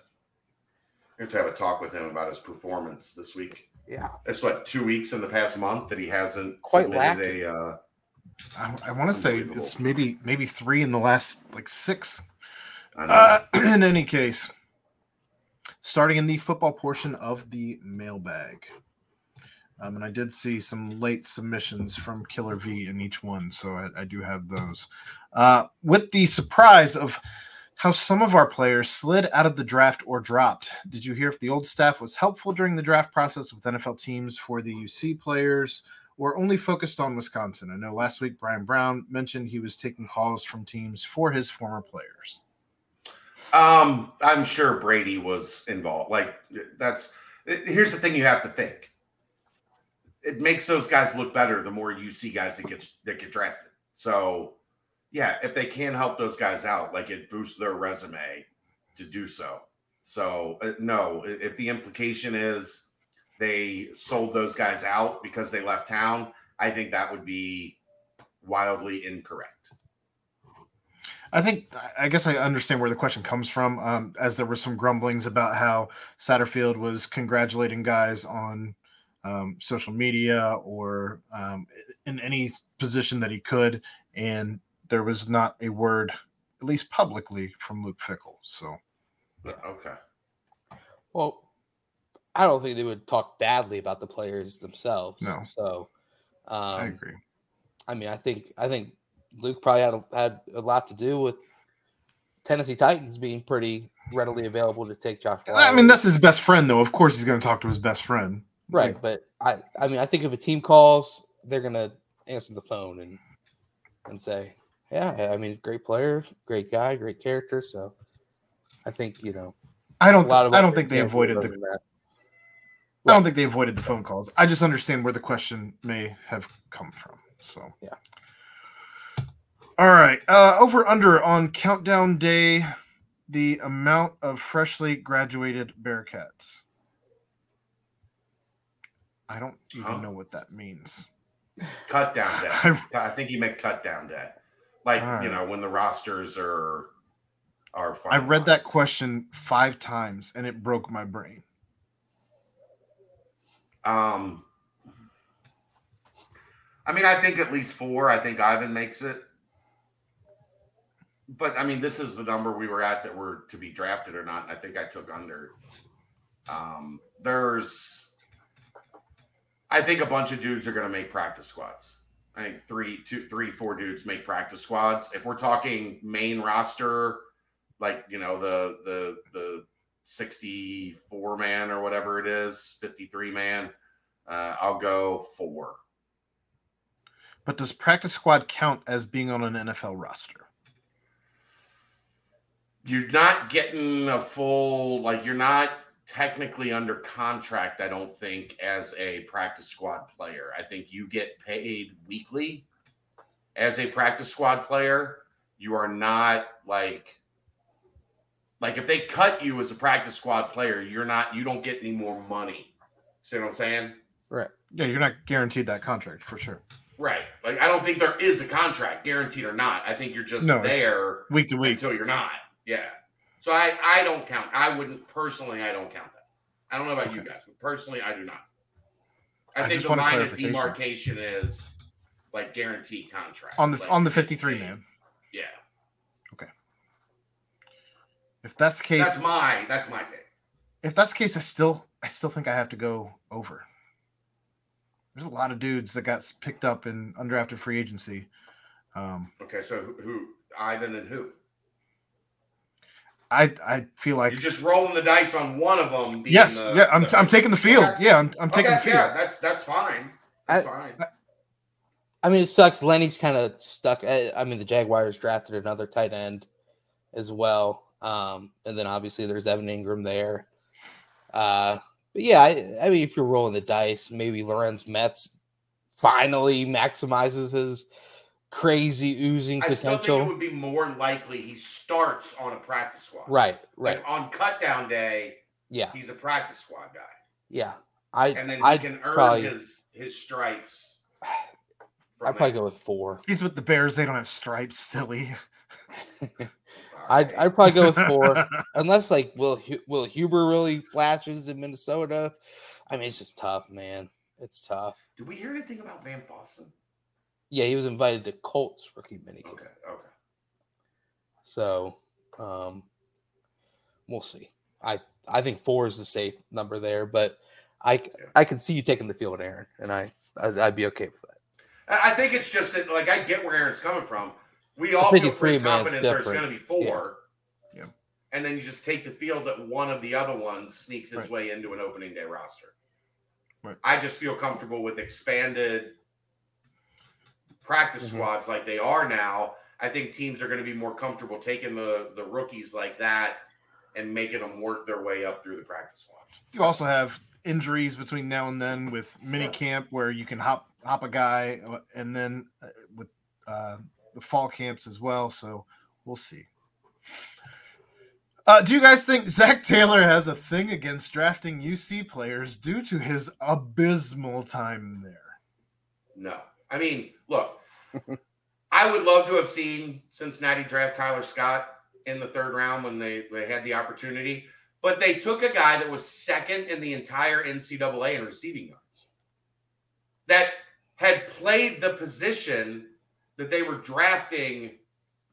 we have to have a talk with him about his performance this week. Yeah, It's what two weeks in the past month that he hasn't Quite submitted lacking. a. Uh, I, I want to say it's maybe maybe three in the last like six. Uh, in any case, starting in the football portion of the mailbag. Um, and I did see some late submissions from Killer V in each one, so I, I do have those. Uh, with the surprise of how some of our players slid out of the draft or dropped, did you hear if the old staff was helpful during the draft process with NFL teams for the UC players or only focused on Wisconsin? I know last week Brian Brown mentioned he was taking calls from teams for his former players. Um, I'm sure Brady was involved. Like that's here's the thing you have to think. It makes those guys look better the more you see guys that get that get drafted. So yeah, if they can help those guys out, like it boosts their resume to do so. So uh, no, if the implication is they sold those guys out because they left town, I think that would be wildly incorrect. I think I guess I understand where the question comes from. Um, as there were some grumblings about how Satterfield was congratulating guys on um, social media or um, in any position that he could, and there was not a word, at least publicly, from Luke Fickell. So Okay. well, I don't think they would talk badly about the players themselves. No. so um, I agree. I mean, I think I think Luke probably had a, had a lot to do with Tennessee Titans being pretty readily available to take Josh. I mean, that's his best friend, though. Of course, he's going to talk to his best friend. right, but I I mean, I think if a team calls, they're gonna answer the phone and and say, yeah, I mean, great player, great guy, great character. So I think you know I don't. of I don't think they avoided the. than that. I don't think they avoided the phone calls. I just understand where the question may have come from. So Yeah. All right. Uh, over under on countdown day, the amount of freshly graduated Bearcats. I don't even Huh? know what that means. Cut down day. I, think he meant cut down day. Like, right. you know, when the rosters are are I read that question five times and it broke my brain. Um I mean, I think at least four. I think Ivan makes it. But I mean, this is the number we were at that were to be drafted or not. I think I took under. Um, there's I think a bunch of dudes are gonna make practice squads. I think three, two, three, four dudes make practice squads. If we're talking main roster, like you know, the the the 64 man or whatever it is, 53 man, uh, I'll go four. But does practice squad count as being on an NFL roster? You're not getting a full, like, you're not technically under contract, I don't think, as a practice squad player. I think you get paid weekly as a practice squad player. You are not like, like if they cut you as a practice squad player, you're not, you don't get any more money. See what I'm saying? Right. Yeah, you're not guaranteed that contract for sure. Right. Like I don't think there is a contract, guaranteed or not. I think you're just No, there Week to week. until you're not. Yeah. So I I don't count. I wouldn't personally. I don't count that. I don't know about you guys, but personally, I do not. I, I think just the want line of demarcation is like guaranteed contract On the like, on the 53 man. Yeah, If that's the case, that's my that's my take. if that's the case, I still I still think I have to go over. There's a lot of dudes that got picked up in undrafted free agency. Um, Okay, so who, who Ivan and who? I I feel like You're just rolling the dice on one of them. Being yes, the, yeah, I'm, the- I'm taking the field. Okay. Yeah, I'm, I'm taking Okay, the field. Yeah, that's that's fine. That's I- fine. I mean, it sucks. Lenny's kind of stuck. I, I mean, the Jaguars drafted another tight end as well, um, and then obviously there's Evan Engram there. Uh, but yeah, I, I mean, if you're rolling the dice, maybe Lorenz Metz finally maximizes his crazy oozing I still think it potential. would be more likely he starts on a practice squad. Right, right, Like on cut down day, yeah, he's a practice squad guy. yeah. I And then he I can earn probably his his stripes. I'd probably that. go with four. He's with the Bears. They don't have stripes. Silly. I'd Okay. I'd probably go with four. unless like Will Will Huber really flashes in Minnesota. I mean, it's just tough, man. It's tough. Did we hear anything about Van Fossen? Yeah, he was invited to Colts rookie minicamp, Okay, okay. so um, we'll see. I I think four is the safe number there, but I Yeah. I can see you taking the field, Aaron, and I I'd, I'd be okay with that. I I think it's just that, like, I get where Aaron's coming from. We all think feel a pretty free man's confident there's going to be four. Yeah. And then you just take the field that one of the other ones sneaks its Right. way into an opening day roster. Right. I just feel comfortable with expanded practice Mhm. squads like they are now. I think teams are going to be more comfortable taking the the rookies like that and making them work their way up through the practice squad. You also have injuries between now and then with mini camp where you can hop hop a guy, uh, and then uh, with uh, the fall camps as well. So we'll see. Uh, do you guys think Zac Taylor has a thing against drafting UC players due to his abysmal time there? No. I mean, look, I would love to have seen Cincinnati draft Tyler Scott in the third round when they, they had the opportunity, but they took a guy that was second in the entire NCAA in receiving yards that had played the position that they were drafting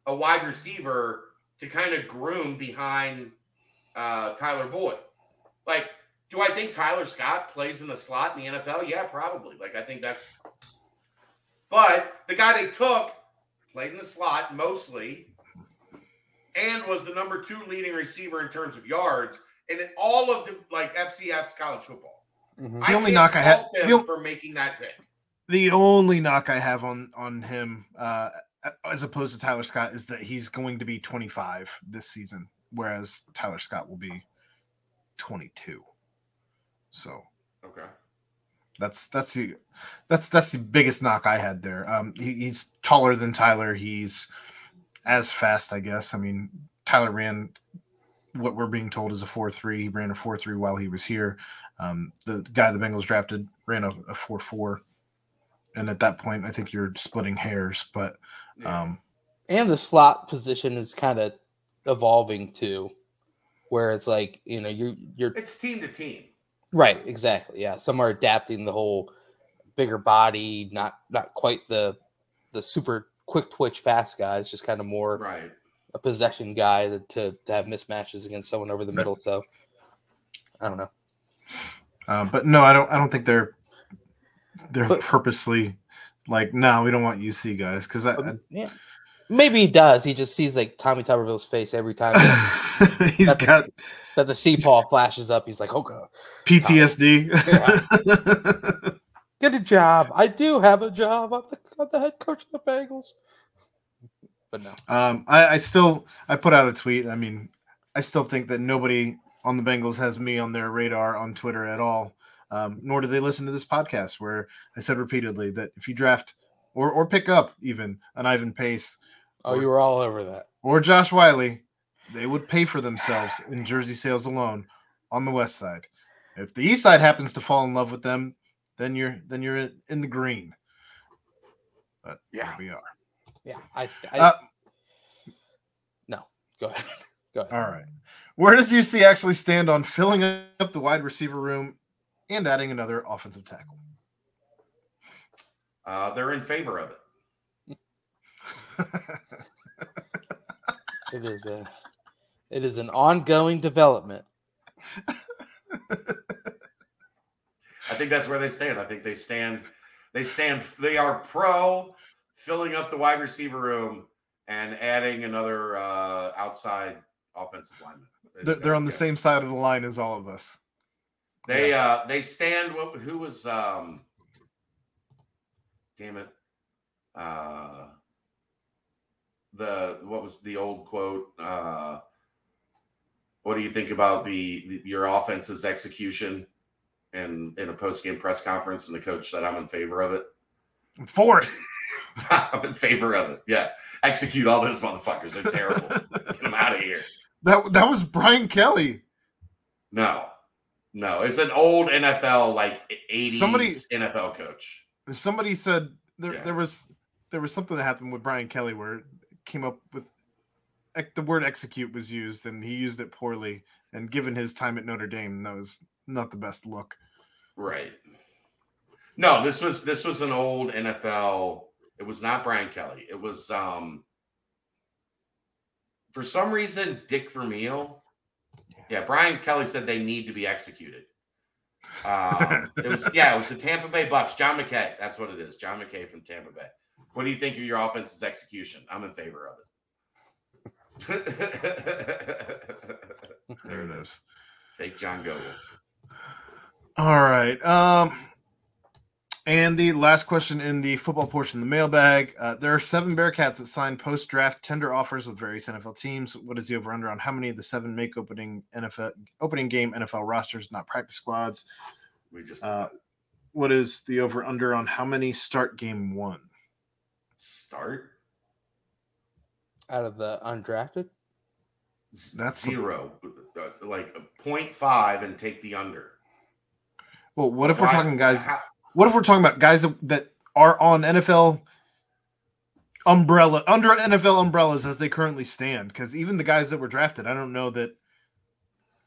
a wide receiver to kind of groom behind uh, Tyler Boyd. Like, do I think Tyler Scott plays in the slot in the NFL? Yeah, probably. Like, I think that's. But the guy they took played in the slot mostly and was the number two leading receiver in terms of yards and in all of the like FCS college football. Mhm. The only knock I had- fault the for making that pick. The only knock I have on on him, uh, as opposed to Tyler Scott, is that he's going to be 25 this season, whereas Tyler Scott will be 22. So Okay. that's that's the that's that's the biggest knock I had there. Um, he, he's taller than Tyler. He's as fast, I guess. I mean, Tyler ran what we're being told is a four three. He ran a four three while he was here. Um, the guy the Bengals drafted ran a, a four four, and at that point, I think you're splitting hairs. But Yeah. um, and the slot position is kind of evolving too, where it's like you know you're you're it's team to team. Right, exactly. Yeah, some are adapting the whole bigger body, not not quite the the super quick twitch fast guys, just kind of more Right. a possession guy to, to to have mismatches against someone over the middle. So I don't know. uh, but no, I don't. I don't think they're they're But- purposely like no, we don't want UC guys because I, But, yeah, maybe he does. He just sees like Tommy Tuberville's face every time I he's that the- got that the C paw flashes up. He's like, "Oh god, PTSD. get a job. I do have a job. I'm the, I'm the head coach of the Bengals." But no, um, I, I still I put out a tweet. I mean, I still think that nobody on the Bengals has me on their radar on Twitter at all. Um, nor do they listen to this podcast where I said repeatedly that if you draft or or pick up even an Ivan Pace oh, you were all over that. or Josh Whyle, they would pay for themselves in jersey sales alone on the west side. If the east side happens to fall in love with them, then you're then you're in the green. But Yeah. here we are. Yeah, I, I Uh, no. Go ahead. Go ahead. All right. Where does UC actually stand on filling up the wide receiver room and adding another offensive tackle? Uh, they're in favor of it. It is a, it is an ongoing development. I think that's where they stand. I think they stand. They stand. They are pro filling up the wide receiver room and adding another uh, outside offensive lineman. they're, they're on the Yeah. same side of the line as all of us. They uh they stand. What? Who was? um Damn it. Uh The what was the old quote? Uh What do you think about the, the your offense's execution? And in a post game press conference, and the coach said, "I'm in favor of it." I'm for it. I'm in favor of it. Yeah, execute all those motherfuckers. They're terrible. Get them out of here. That that was Brian Kelly. No, no, it's an old NFL like 80s Somebody- NFL coach. Somebody said there Yeah. there was there was something that happened with Brian Kelly where it came up with the word execute was used and he used it poorly. And given his time at Notre Dame, that was not the best look. Right. No, this was this was an old NFL. It was not Brian Kelly. It was um for some reason Dick Vermeil. Yeah, Brian Kelly said they need to be executed. Um, it was yeah, it was the Tampa Bay Bucks. John McKay. That's what it is. John McKay from Tampa Bay. What do you think of your offense's execution? I'm in favor of it. There it is. Fake John Gogol. All right. Um, and the last question in the football portion of the mailbag. Uh, there are seven Bearcats that signed post draft tender offers with various NFL teams. What is the over under on how many of the seven make opening NFL opening game NFL rosters, not practice squads? We just Uh, what is the over under on how many start game one? start. Out of the undrafted, That's- zero, uh, like a 0.5 and take the under. Well, what if we're talking guys? how- What if we're talking about guys that, that are on NFL umbrella under NFL umbrellas as they currently stand? Because even the guys that were drafted, I don't know that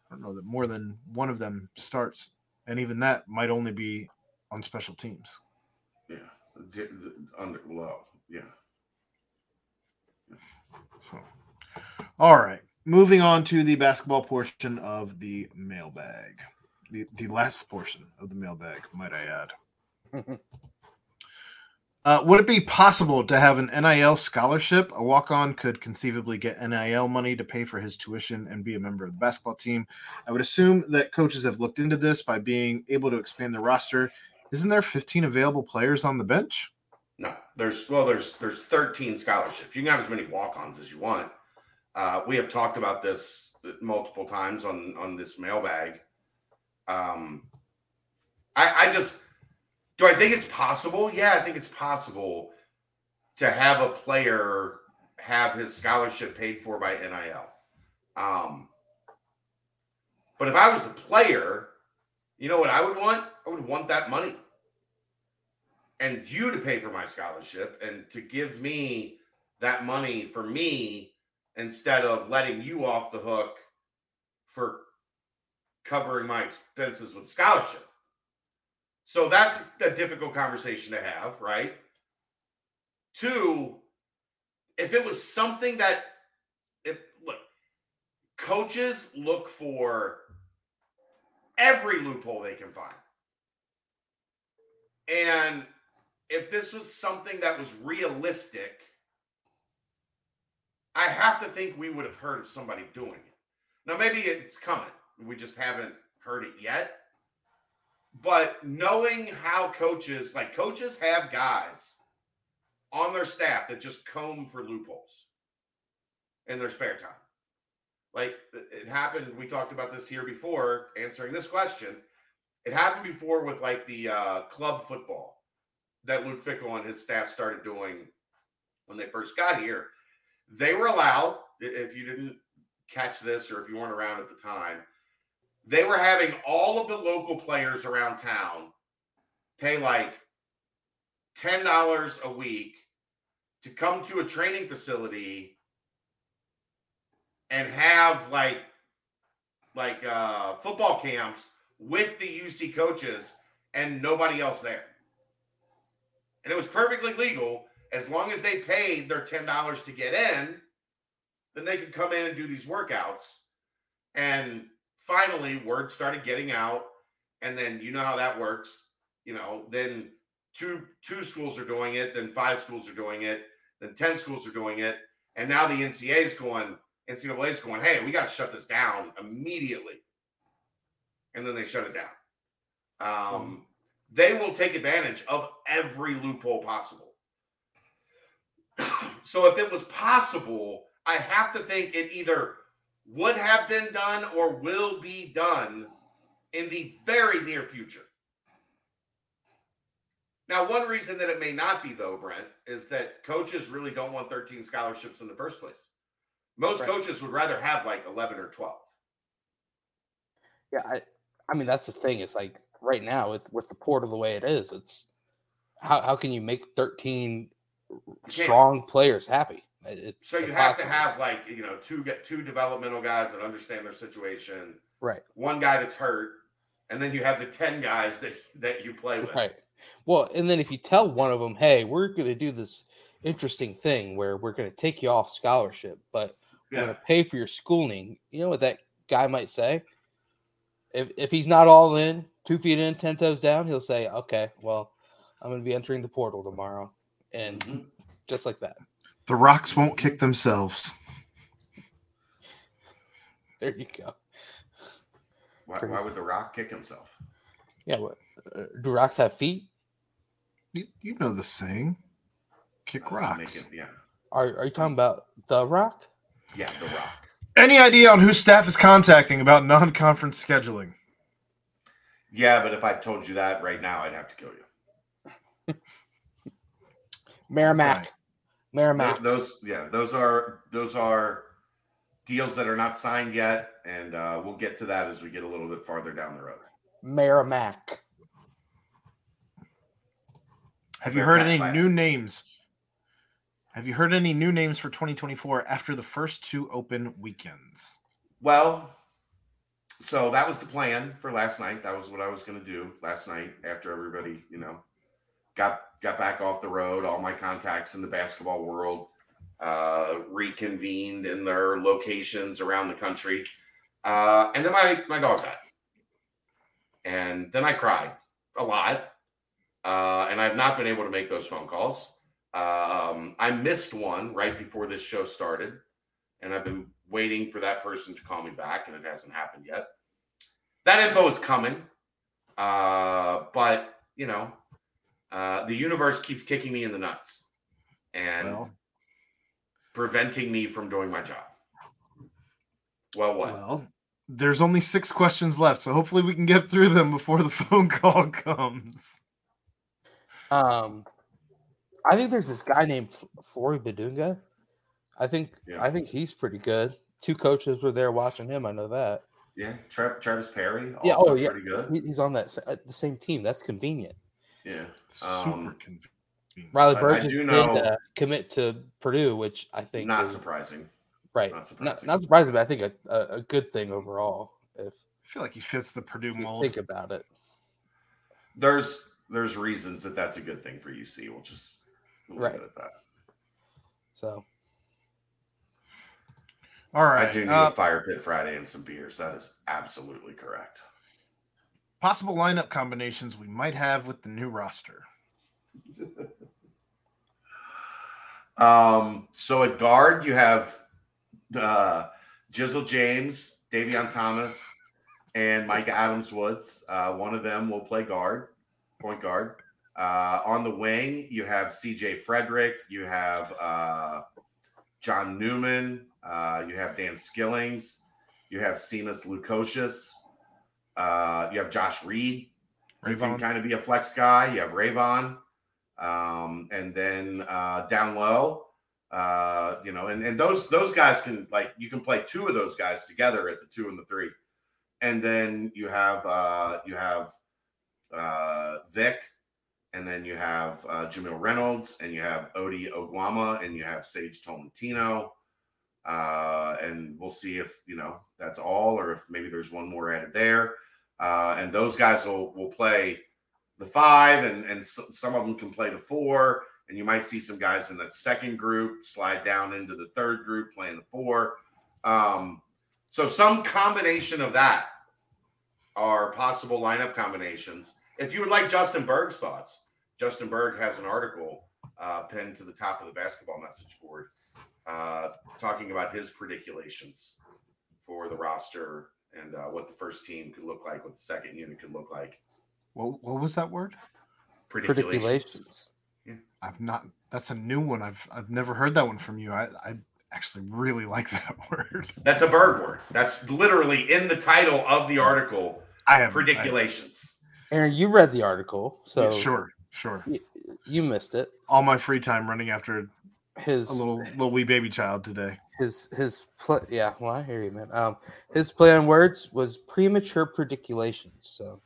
I don't know that more than one of them starts, and even that might only be on special teams. yeah, under low. Yeah. So, all right, moving on to the basketball portion of the mailbag, the the last portion of the mailbag, might I add. Uh, would it be possible to have an NIL scholarship? A walk on could conceivably get NIL money to pay for his tuition and be a member of the basketball team. I would assume that coaches have looked into this by being able to expand the roster. Isn't there 15 available players on the bench? No, there's well, there's there's 13 scholarships. You can have as many walk-ons as you want. Uh, we have talked about this multiple times on on this mailbag. Um, I, I just do I think it's possible? Yeah, I think it's possible to have a player have his scholarship paid for by NIL. Um, but if I was the player, you know what I would want? I would want that money and you to pay for my scholarship and to give me that money for me instead of letting you off the hook for covering my expenses with scholarship. So that's a difficult conversation to have, right? Two, if it was something that if look, coaches look for every loophole they can find. And if this was something that was realistic, I have to think we would have heard of somebody doing it. Now, maybe it's coming. We just haven't heard it yet. But knowing how coaches, like coaches have guys on their staff that just comb for loopholes in their spare time. Like it happened, we talked about this here before, answering this question. It happened before with like the uh, club football that Luke Fickell and his staff started doing when they first got here. They were allowed, if you didn't catch this or if you weren't around at the time, they were having all of the local players around town pay like $10 a week to come to a training facility and have like like uh football camps with the UC coaches and nobody else there. And it was perfectly legal as long as they paid their $10 to get in, then they could come in and do these workouts. And finally, word started getting out. And then you know how that works. You know, then two two schools are doing it, then five schools are doing it, then 10 schools are doing it. And now the NCAA is going, NCAA is going, hey, we got to shut this down immediately. And then they shut it down. Um, they will take advantage of every loophole possible. so if it was possible, I have to think it either would have been done or will be done in the very near future. Now, one reason that it may not be, though, Brent, is that coaches really don't want 13 scholarships in the first place. Most Right. coaches would rather have like 11 or 12. Yeah, I, I mean that's the thing. It's like right now with with the portal the way it is, it's how how can you make thirteen strong players happy? It- It's So you have to have like, you know, two get two developmental guys that understand their situation, right, one guy that's hurt, and then you have the 10 guys that that you play with. right. Well, and then if you tell one of them, "Hey, we're going to do this interesting thing where we're going to take you off scholarship, but we're going to pay for your schooling," you know what that guy might say? If if he's not all in, two feet in, ten toes down, he'll say, "Okay, well, I'm going to be entering the portal tomorrow," and Mhm. just like that. The rocks won't kick themselves. There you go. Why, why would The Rock kick himself? Yeah, what? Uh, do rocks have feet? You, you know the saying. Kick Uh, make rocks. it- yeah. Are are you talking about the rock? Yeah, The Rock. Any idea on who staff is contacting about non-conference scheduling? Yeah, but if I told you that right now, I'd have to kill you. Merrimack. Right. Merrimack. Those, those- yeah, those are those are deals that are not signed yet, and uh, we'll get to that as we get a little bit farther down the road. Merrimack. Have you heard any class. new names? Have you heard any new names for 2024 after the first two open weekends? Well, so that was the plan for last night. That was what I was going to do last night after everybody, you know, got got back off the road. All my contacts in the basketball world uh, reconvened in their locations around the country, uh, and then my my dog died, and then I cried a lot, uh, and I've not been able to make those phone calls. Um, I missed one right before this show started and I've been waiting for that person to call me back, and it hasn't happened yet. That info is coming, uh, but you know, uh, the universe keeps kicking me in the nuts and Well, preventing me from doing my job. Well, what? well, there's only six questions left, so hopefully we can get through them before the phone call comes. Um, I think there's this guy named F- Flory Bidunga. I think Yeah. I think he's pretty good. Two coaches were there watching him. I know that. yeah, Tra- Travis Perry. Also Yeah, oh, yeah. pretty good. He's on that uh, the same team. That's convenient. Yeah, Super Um, convenient. Raleigh I- I Burgess did know- uh, commit to Purdue, which I think not is surprising. right. not Not surprising. not surprising, but I think a, a, a good thing overall. If I feel like he fits the Purdue mold. think about it, There's there's reasons that that's a good thing for UC. We'll just we'll leave Right. it at that. so All right. I do need uh, a fire pit Friday and some beers. That is absolutely correct. Possible lineup combinations we might have with the new roster. Um, so at guard, you have uh, Jizzle James, Davion Thomas, and Mika Adams Woods. Uh, one of them will play guard, point guard. Uh, on the wing, you have CJ Fredrick, you have uh, John Newman, uh, you have Dan Skillings, you have Simas Lukosius, uh, you have Josh Reed, who can kind of be a flex guy. You have Rayvon. Um, and then uh, down low, uh, you know, and, and those those guys can like you can play two of those guys together at the two and the three. And then you have uh, you have uh, Vic and then you have uh, Jamille Reynolds, and you have Ody Oguama, and you have Sage Tolentino. Uh, and we'll see if you know that's all, or if maybe there's one more added there. Uh, and those guys will will play the five, and and some of them can play the four. And you might see some guys in that second group slide down into the third group playing the four. Um, so some combination of that are possible lineup combinations. If you would like Justin Berg's thoughts, Justin Berg has an article uh, pinned to the top of the basketball message board uh, talking about his prediculations for the roster and uh, what the first team could look like, what the second unit could look like. What, what was that word? Prediculations. Yeah. I've not. That's a new one. I've I've never heard that one from you. I, I actually really like that word. That's a Berg word. That's literally in the title of the article. I have prediculations. Aaron, you read the article, so yeah, sure, sure. You, you missed it. All my free time running after his a little little wee baby child today. His his play, yeah. Well, I hear you, man. Um, his play on words was premature prediculations. So,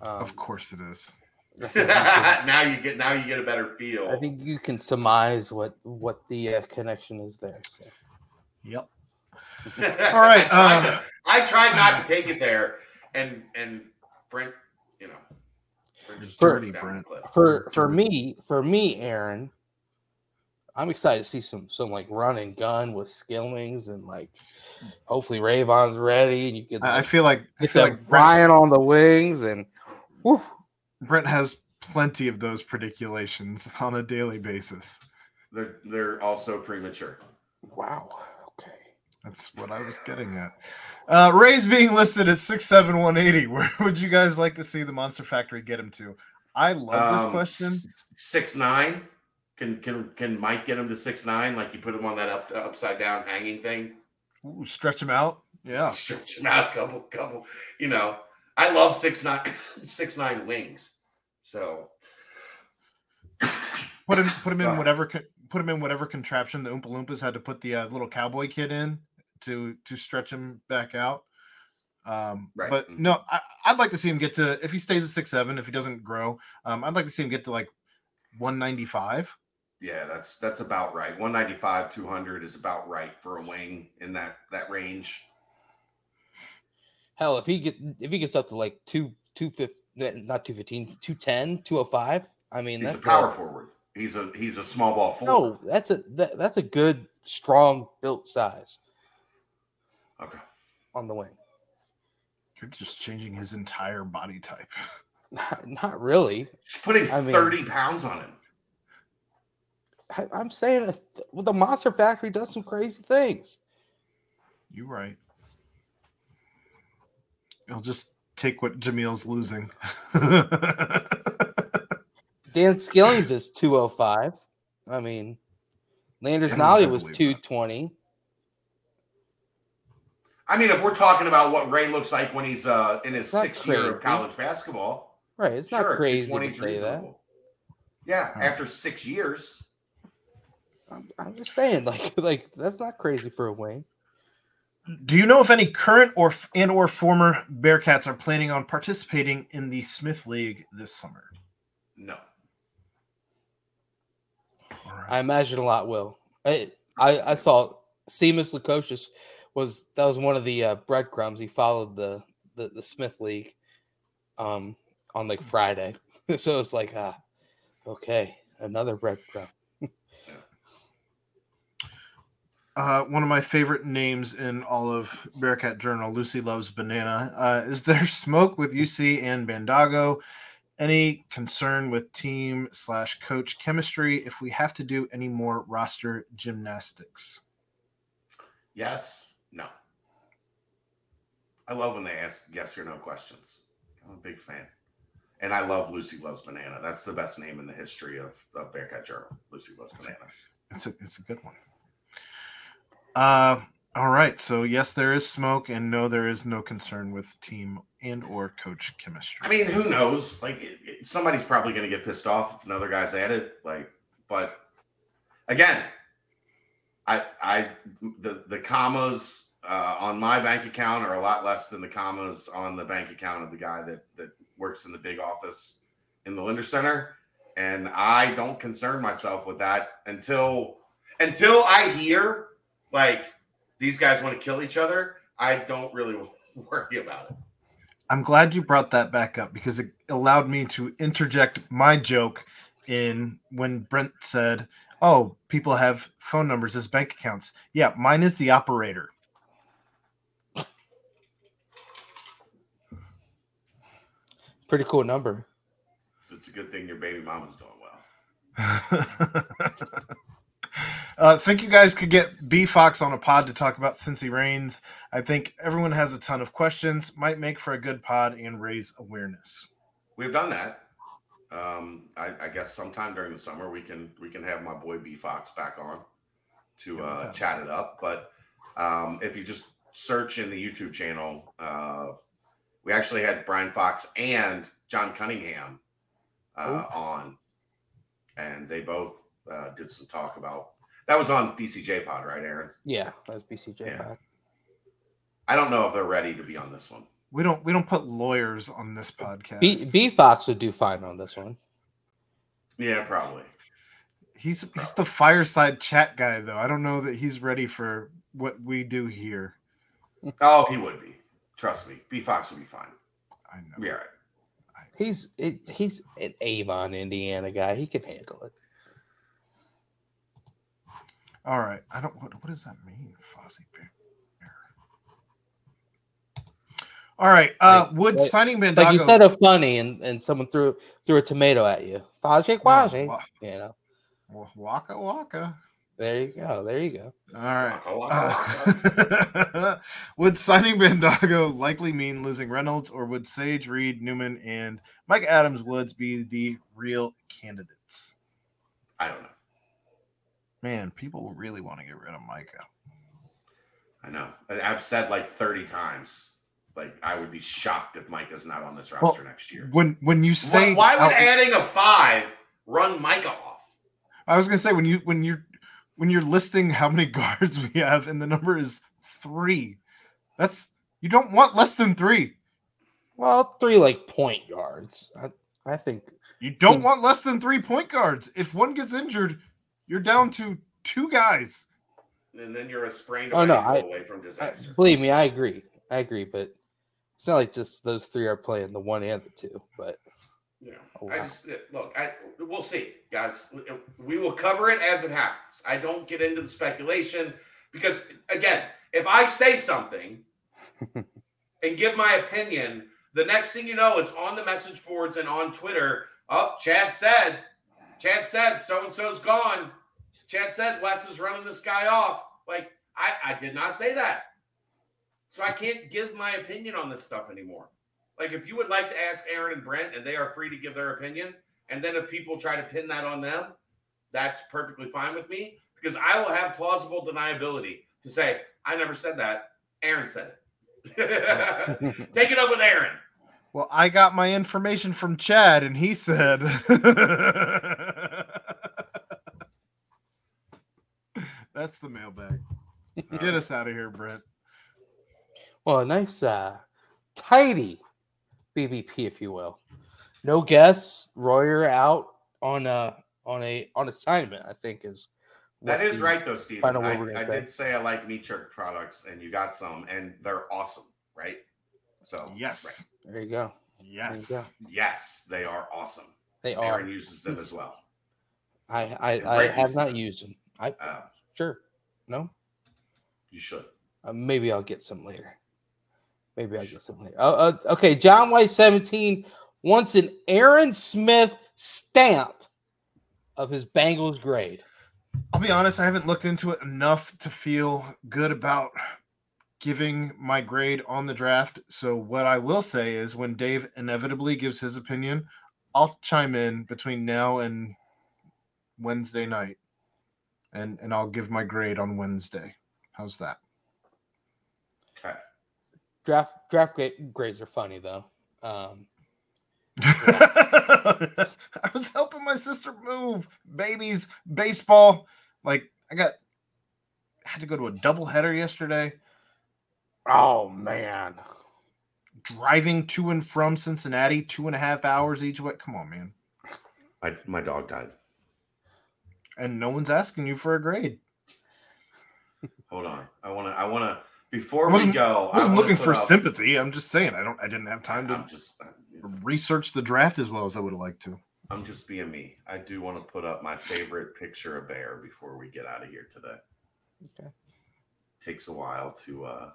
um, of course it is. now you get now you get a better feel. I think you can surmise what what the uh, connection is there. So. Yep. All right. I, um, tried to, I tried not to take it there, and and Brent, you know, for, for for me, for me, Aaron, I'm excited to see some some like run and gun with Skillings and like hopefully Rayvon's ready and you can. Like, I feel like I feel like Brian on the wings and. Whew, Brent has plenty of those prediculations on a daily basis. They're they're also premature. Wow. Okay. That's what I was getting at. Uh, Ray's being listed at six seven one eighty. Where would you guys like to see the Monster Factory get him to? I love this um, question. Six nine. Can can can Mike get him to six nine? Like you put him on that up upside down hanging thing. Ooh, stretch him out. Yeah. Stretch him out. Couple couple. You know I love six nine six nine wings. So put him put him in whatever put him in whatever contraption the Oompa Loompas had to put the uh, little cowboy kid in to to stretch him back out. Um, right. But mm-hmm. no, I, would like to see him get to if he stays at six seven. If he doesn't grow, um, I'd like to see him get to like one ninety five. Yeah, that's that's about right. One ninety five, two hundred is about right for a wing in that that range. Hell, if he get if he gets up to like two two fifty, eh, not 215, 210, 205. I mean, he's that's a power good. forward. He's a he's a small ball forward. No, that's a that, that's a good, strong built size. Okay. On the wing. You're just changing his entire body type. Not, not really. Just putting I 30 mean, pounds on him. I, am saying well, the Monster Factory does some crazy things. You're right. I'll just take what Jamille's losing. Dan Skillings is 205. I mean, Landers Nolley was 220. That. I mean, if we're talking about what Ray looks like when he's uh, in his sixth crazy. year of college basketball, right? It's sure, not crazy to say that. Yeah, after six years. I'm, I'm, just saying, like, like that's not crazy for a wing. Do you know if any current or and or former Bearcats are planning on participating in the Smith League this summer? No. Right. I imagine a lot will. I I, I saw Simas Lukosius was that was one of the uh, breadcrumbs. He followed the, the the Smith League um on like Friday, so it's like ah okay another breadcrumb. Uh, one of my favorite names in all of Bearcat Journal, Lucy Loves Banana. Uh, is there smoke with UC and Bandaogo? Any concern with team slash coach chemistry if we have to do any more roster gymnastics? Yes, no. I love when they ask yes or no questions. I'm a big fan. And I love Lucy Loves Banana. That's the best name in the history of, of Bearcat Journal. Lucy Loves Banana. It's a, it's a good one. Uh, all right. So yes, there is smoke, and no, there is no concern with team and or coach chemistry. I mean, who knows? Like it, it, somebody's probably going to get pissed off if another guy's at it. Like, but again, I I the the commas uh, on my bank account are a lot less than the commas on the bank account of the guy that that works in the big office in the Lindner Center, and I don't concern myself with that until until I hear like these guys want to kill each other. I don't really worry about it. I'm glad you brought that back up because it allowed me to interject my joke in when Brent said, "Oh, people have phone numbers as bank accounts." Yeah, mine is the operator. Pretty cool number. So it's a good thing your baby mama's doing well. uh, think you guys could get B Fox on a pod to talk about Cincy Reigns. I think everyone has a ton of questions. Might make for a good pod and raise awareness. We've done that. Um, I, I guess sometime during the summer we can we can have my boy B Fox back on to uh, chat it up. But um, if you just search in the YouTube channel, uh, we actually had Brian Fox and John Cunningham uh, on, and they both uh, did some talk about that was on BCJ Pod, right, Aaron? Yeah, that was BCJ Yeah. Pod. I don't know if they're ready to be on this one. We don't we don't put lawyers on this podcast. B B Fox would do fine on this one. Yeah, probably. he's he's the fireside chat guy though. I don't know that he's ready for what we do here. Oh, he would be. Trust me, B Fox would be fine. I know. Be all right. He's it, he's an Avon, Indiana guy. He can handle it. All right. I don't what what does that mean? Fozzie Bear. All right. Uh Like- would like- signing Like Bandaogo you said a funny, and, and someone threw threw a tomato at you. Faje quaje. wa- You know. Waka waka. There you go. There you go. All right. Waka, waka, waka. Uh, would signing Bandaogo likely mean losing Reynolds, or would Sage, Reed, Newman, and Mika Adams Woods be the real candidates? I don't know. Man, people really want to get rid of Micah. I know. I- I've said like 30 times. Like I would be shocked if Micah's not on this Well, roster next year. When when you say Why, why would out- adding a five run Micah off? I was gonna say when you when you're when you're listing how many guards we have and the number is three, that's you don't want less than three. Well, three like point guards. I I think You don't Seem- want less than three point guards. If one gets injured, you're down to two guys. And then you're a sprained Oh, no, ankle I- away from I, believe me, I agree. I agree, but it's not like just those three are playing the one and the two. But You know, Oh, I just uh, look. I we'll see, guys. We will cover it as it happens. I don't get into the speculation because, again, if I say something and give my opinion, the next thing you know, it's on the message boards and on Twitter. Oh, Chad said, Chad said, so and so's gone. Chad said Wes is running this guy off. Like I, I did not say that. So I can't give my opinion on this stuff anymore. Like if you would like to ask Aaron and Brent, and they are free to give their opinion, and then if people try to pin that on them, that's perfectly fine with me because I will have plausible deniability to say I never said that. Aaron said it. Take it up with Aaron. Well, I got my information from Chad, and he said, "That's the mailbag. Get us out of here, Brent." well, a nice uh tidy BBP, if you will. No guests. Royer out on a on a on assignment. I think is That what is the- right though, Steve. Final I, word we're gonna I did say I like meat jerk products, and you got some, and they're awesome, right? So Yes, There you go. yes. go. yes, they are awesome. They are. Aaron uses them as well. I I, I have not used them. I Uh, sure. No. you should. Uh, maybe I'll get some later. Maybe I'll get some later. Uh, uh, okay, John White 17 wants an Aaron Smith stamp of his Bengals grade. I'll be honest, I haven't looked into it enough to feel good about giving my grade on the draft. So what I will say is when Dave inevitably gives his opinion, I'll chime in between now and Wednesday night. And and I'll give my grade on Wednesday. How's that? Okay. Draft draft gra- grades are funny though. Um, I was helping my sister move babies, baseball. Like I got I had to go to a double header yesterday. oh man, driving to and from Cincinnati, two and a half hours each way. Come on, man. My my dog died. And no one's asking you for a grade. Hold on. I want to. I want to. Before I we go, I wasn't wanna looking for up- sympathy. I'm just saying I don't. I didn't have time I'm to just. research the draft as well as I would have liked to. I'm just being me. I do want to put up my favorite picture of Bear before we get out of here today. Okay. Takes a while to uh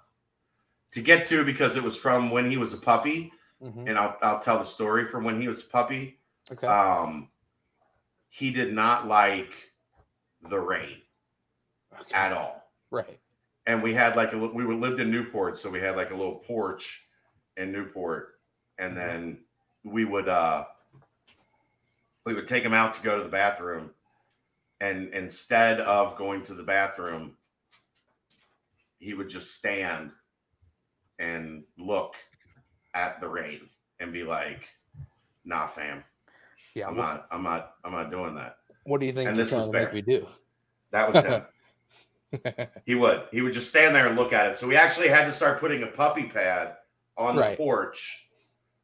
to get to because it was from when he was a puppy, Mhm. and I'll I'll tell the story from when he was a puppy. Okay. Um, he did not like the rain okay. at all. Right. and we had like a we were lived in Newport, so we had like a little porch in Newport, and then we would uh we would take him out to go to the bathroom, and instead of going to the bathroom, he would just stand and look at the rain and be like, "Nah, fam, Yeah. I'm What, not, I'm not, I'm not doing that." What do you think and this was trying to make me do? That was him. He would. He would just stand there and look at it. So we actually had to start putting a puppy pad on Right. the porch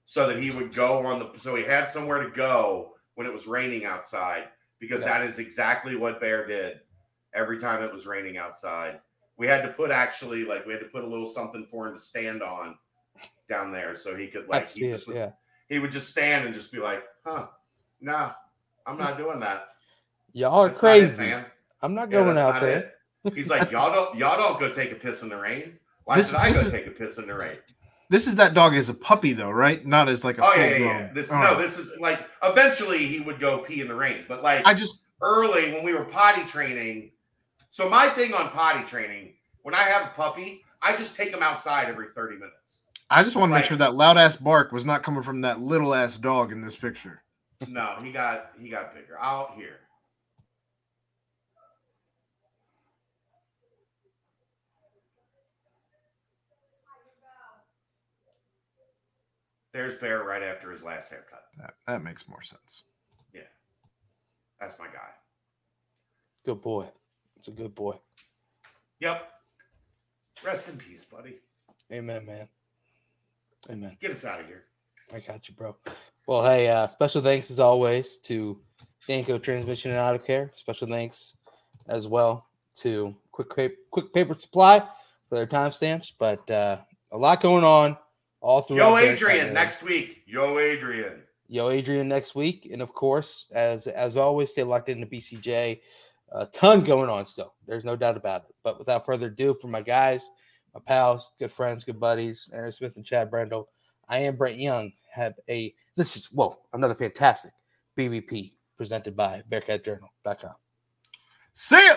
so that he would go on the so he had somewhere to go when it was raining outside because Yeah. that is exactly what Bear did every time it was raining outside. We had to put actually like we had to put a little something for him to stand on down there so he could like he it. just Yeah. he would just stand and just be like, "Huh, no, I'm not doing that." Y'all are That's not it, crazy. man. I'm not Yeah, going that's out not there. it. He's like, y'all don't y'all don't go take a piss in the rain. Why This- should I go is- take a piss in the rain? This is that dog as a puppy though, right? Not as like a Oh full yeah, yeah, grown. yeah. This All no, uh-huh. this is like eventually he would go pee in the rain, but like I just early when we were potty training. So my thing on potty training, when I have a puppy, I just take him outside every thirty minutes. I just want to Like- make sure that loud ass bark was not coming from that little ass dog in this picture. No, he got he got bigger. Out here. There's Bear right after his last haircut. That, that makes more sense. Yeah. That's my guy. Good boy. It's a good boy. Yep. Rest in peace, buddy. Amen, man. Amen. Get us out of here. I got you, bro. Well, hey, uh, special thanks as always to Danco Transmission and Auto Care. Special thanks as well to Quick Paper, Quick Paper Supply for their timestamps. But uh, a lot going on all through. Yo, Adrian, next week. Yo, Adrian. Yo, Adrian, next week, and of course, as as always, stay locked into BCJ. A ton going on still. There's no doubt about it. But without further ado, for my guys, my pals, good friends, good buddies, Aaron Smith and Chad Brendel, I am Brent Young. Have a this is whoa another fantastic BBP presented by BearcatJournal.com. See ya.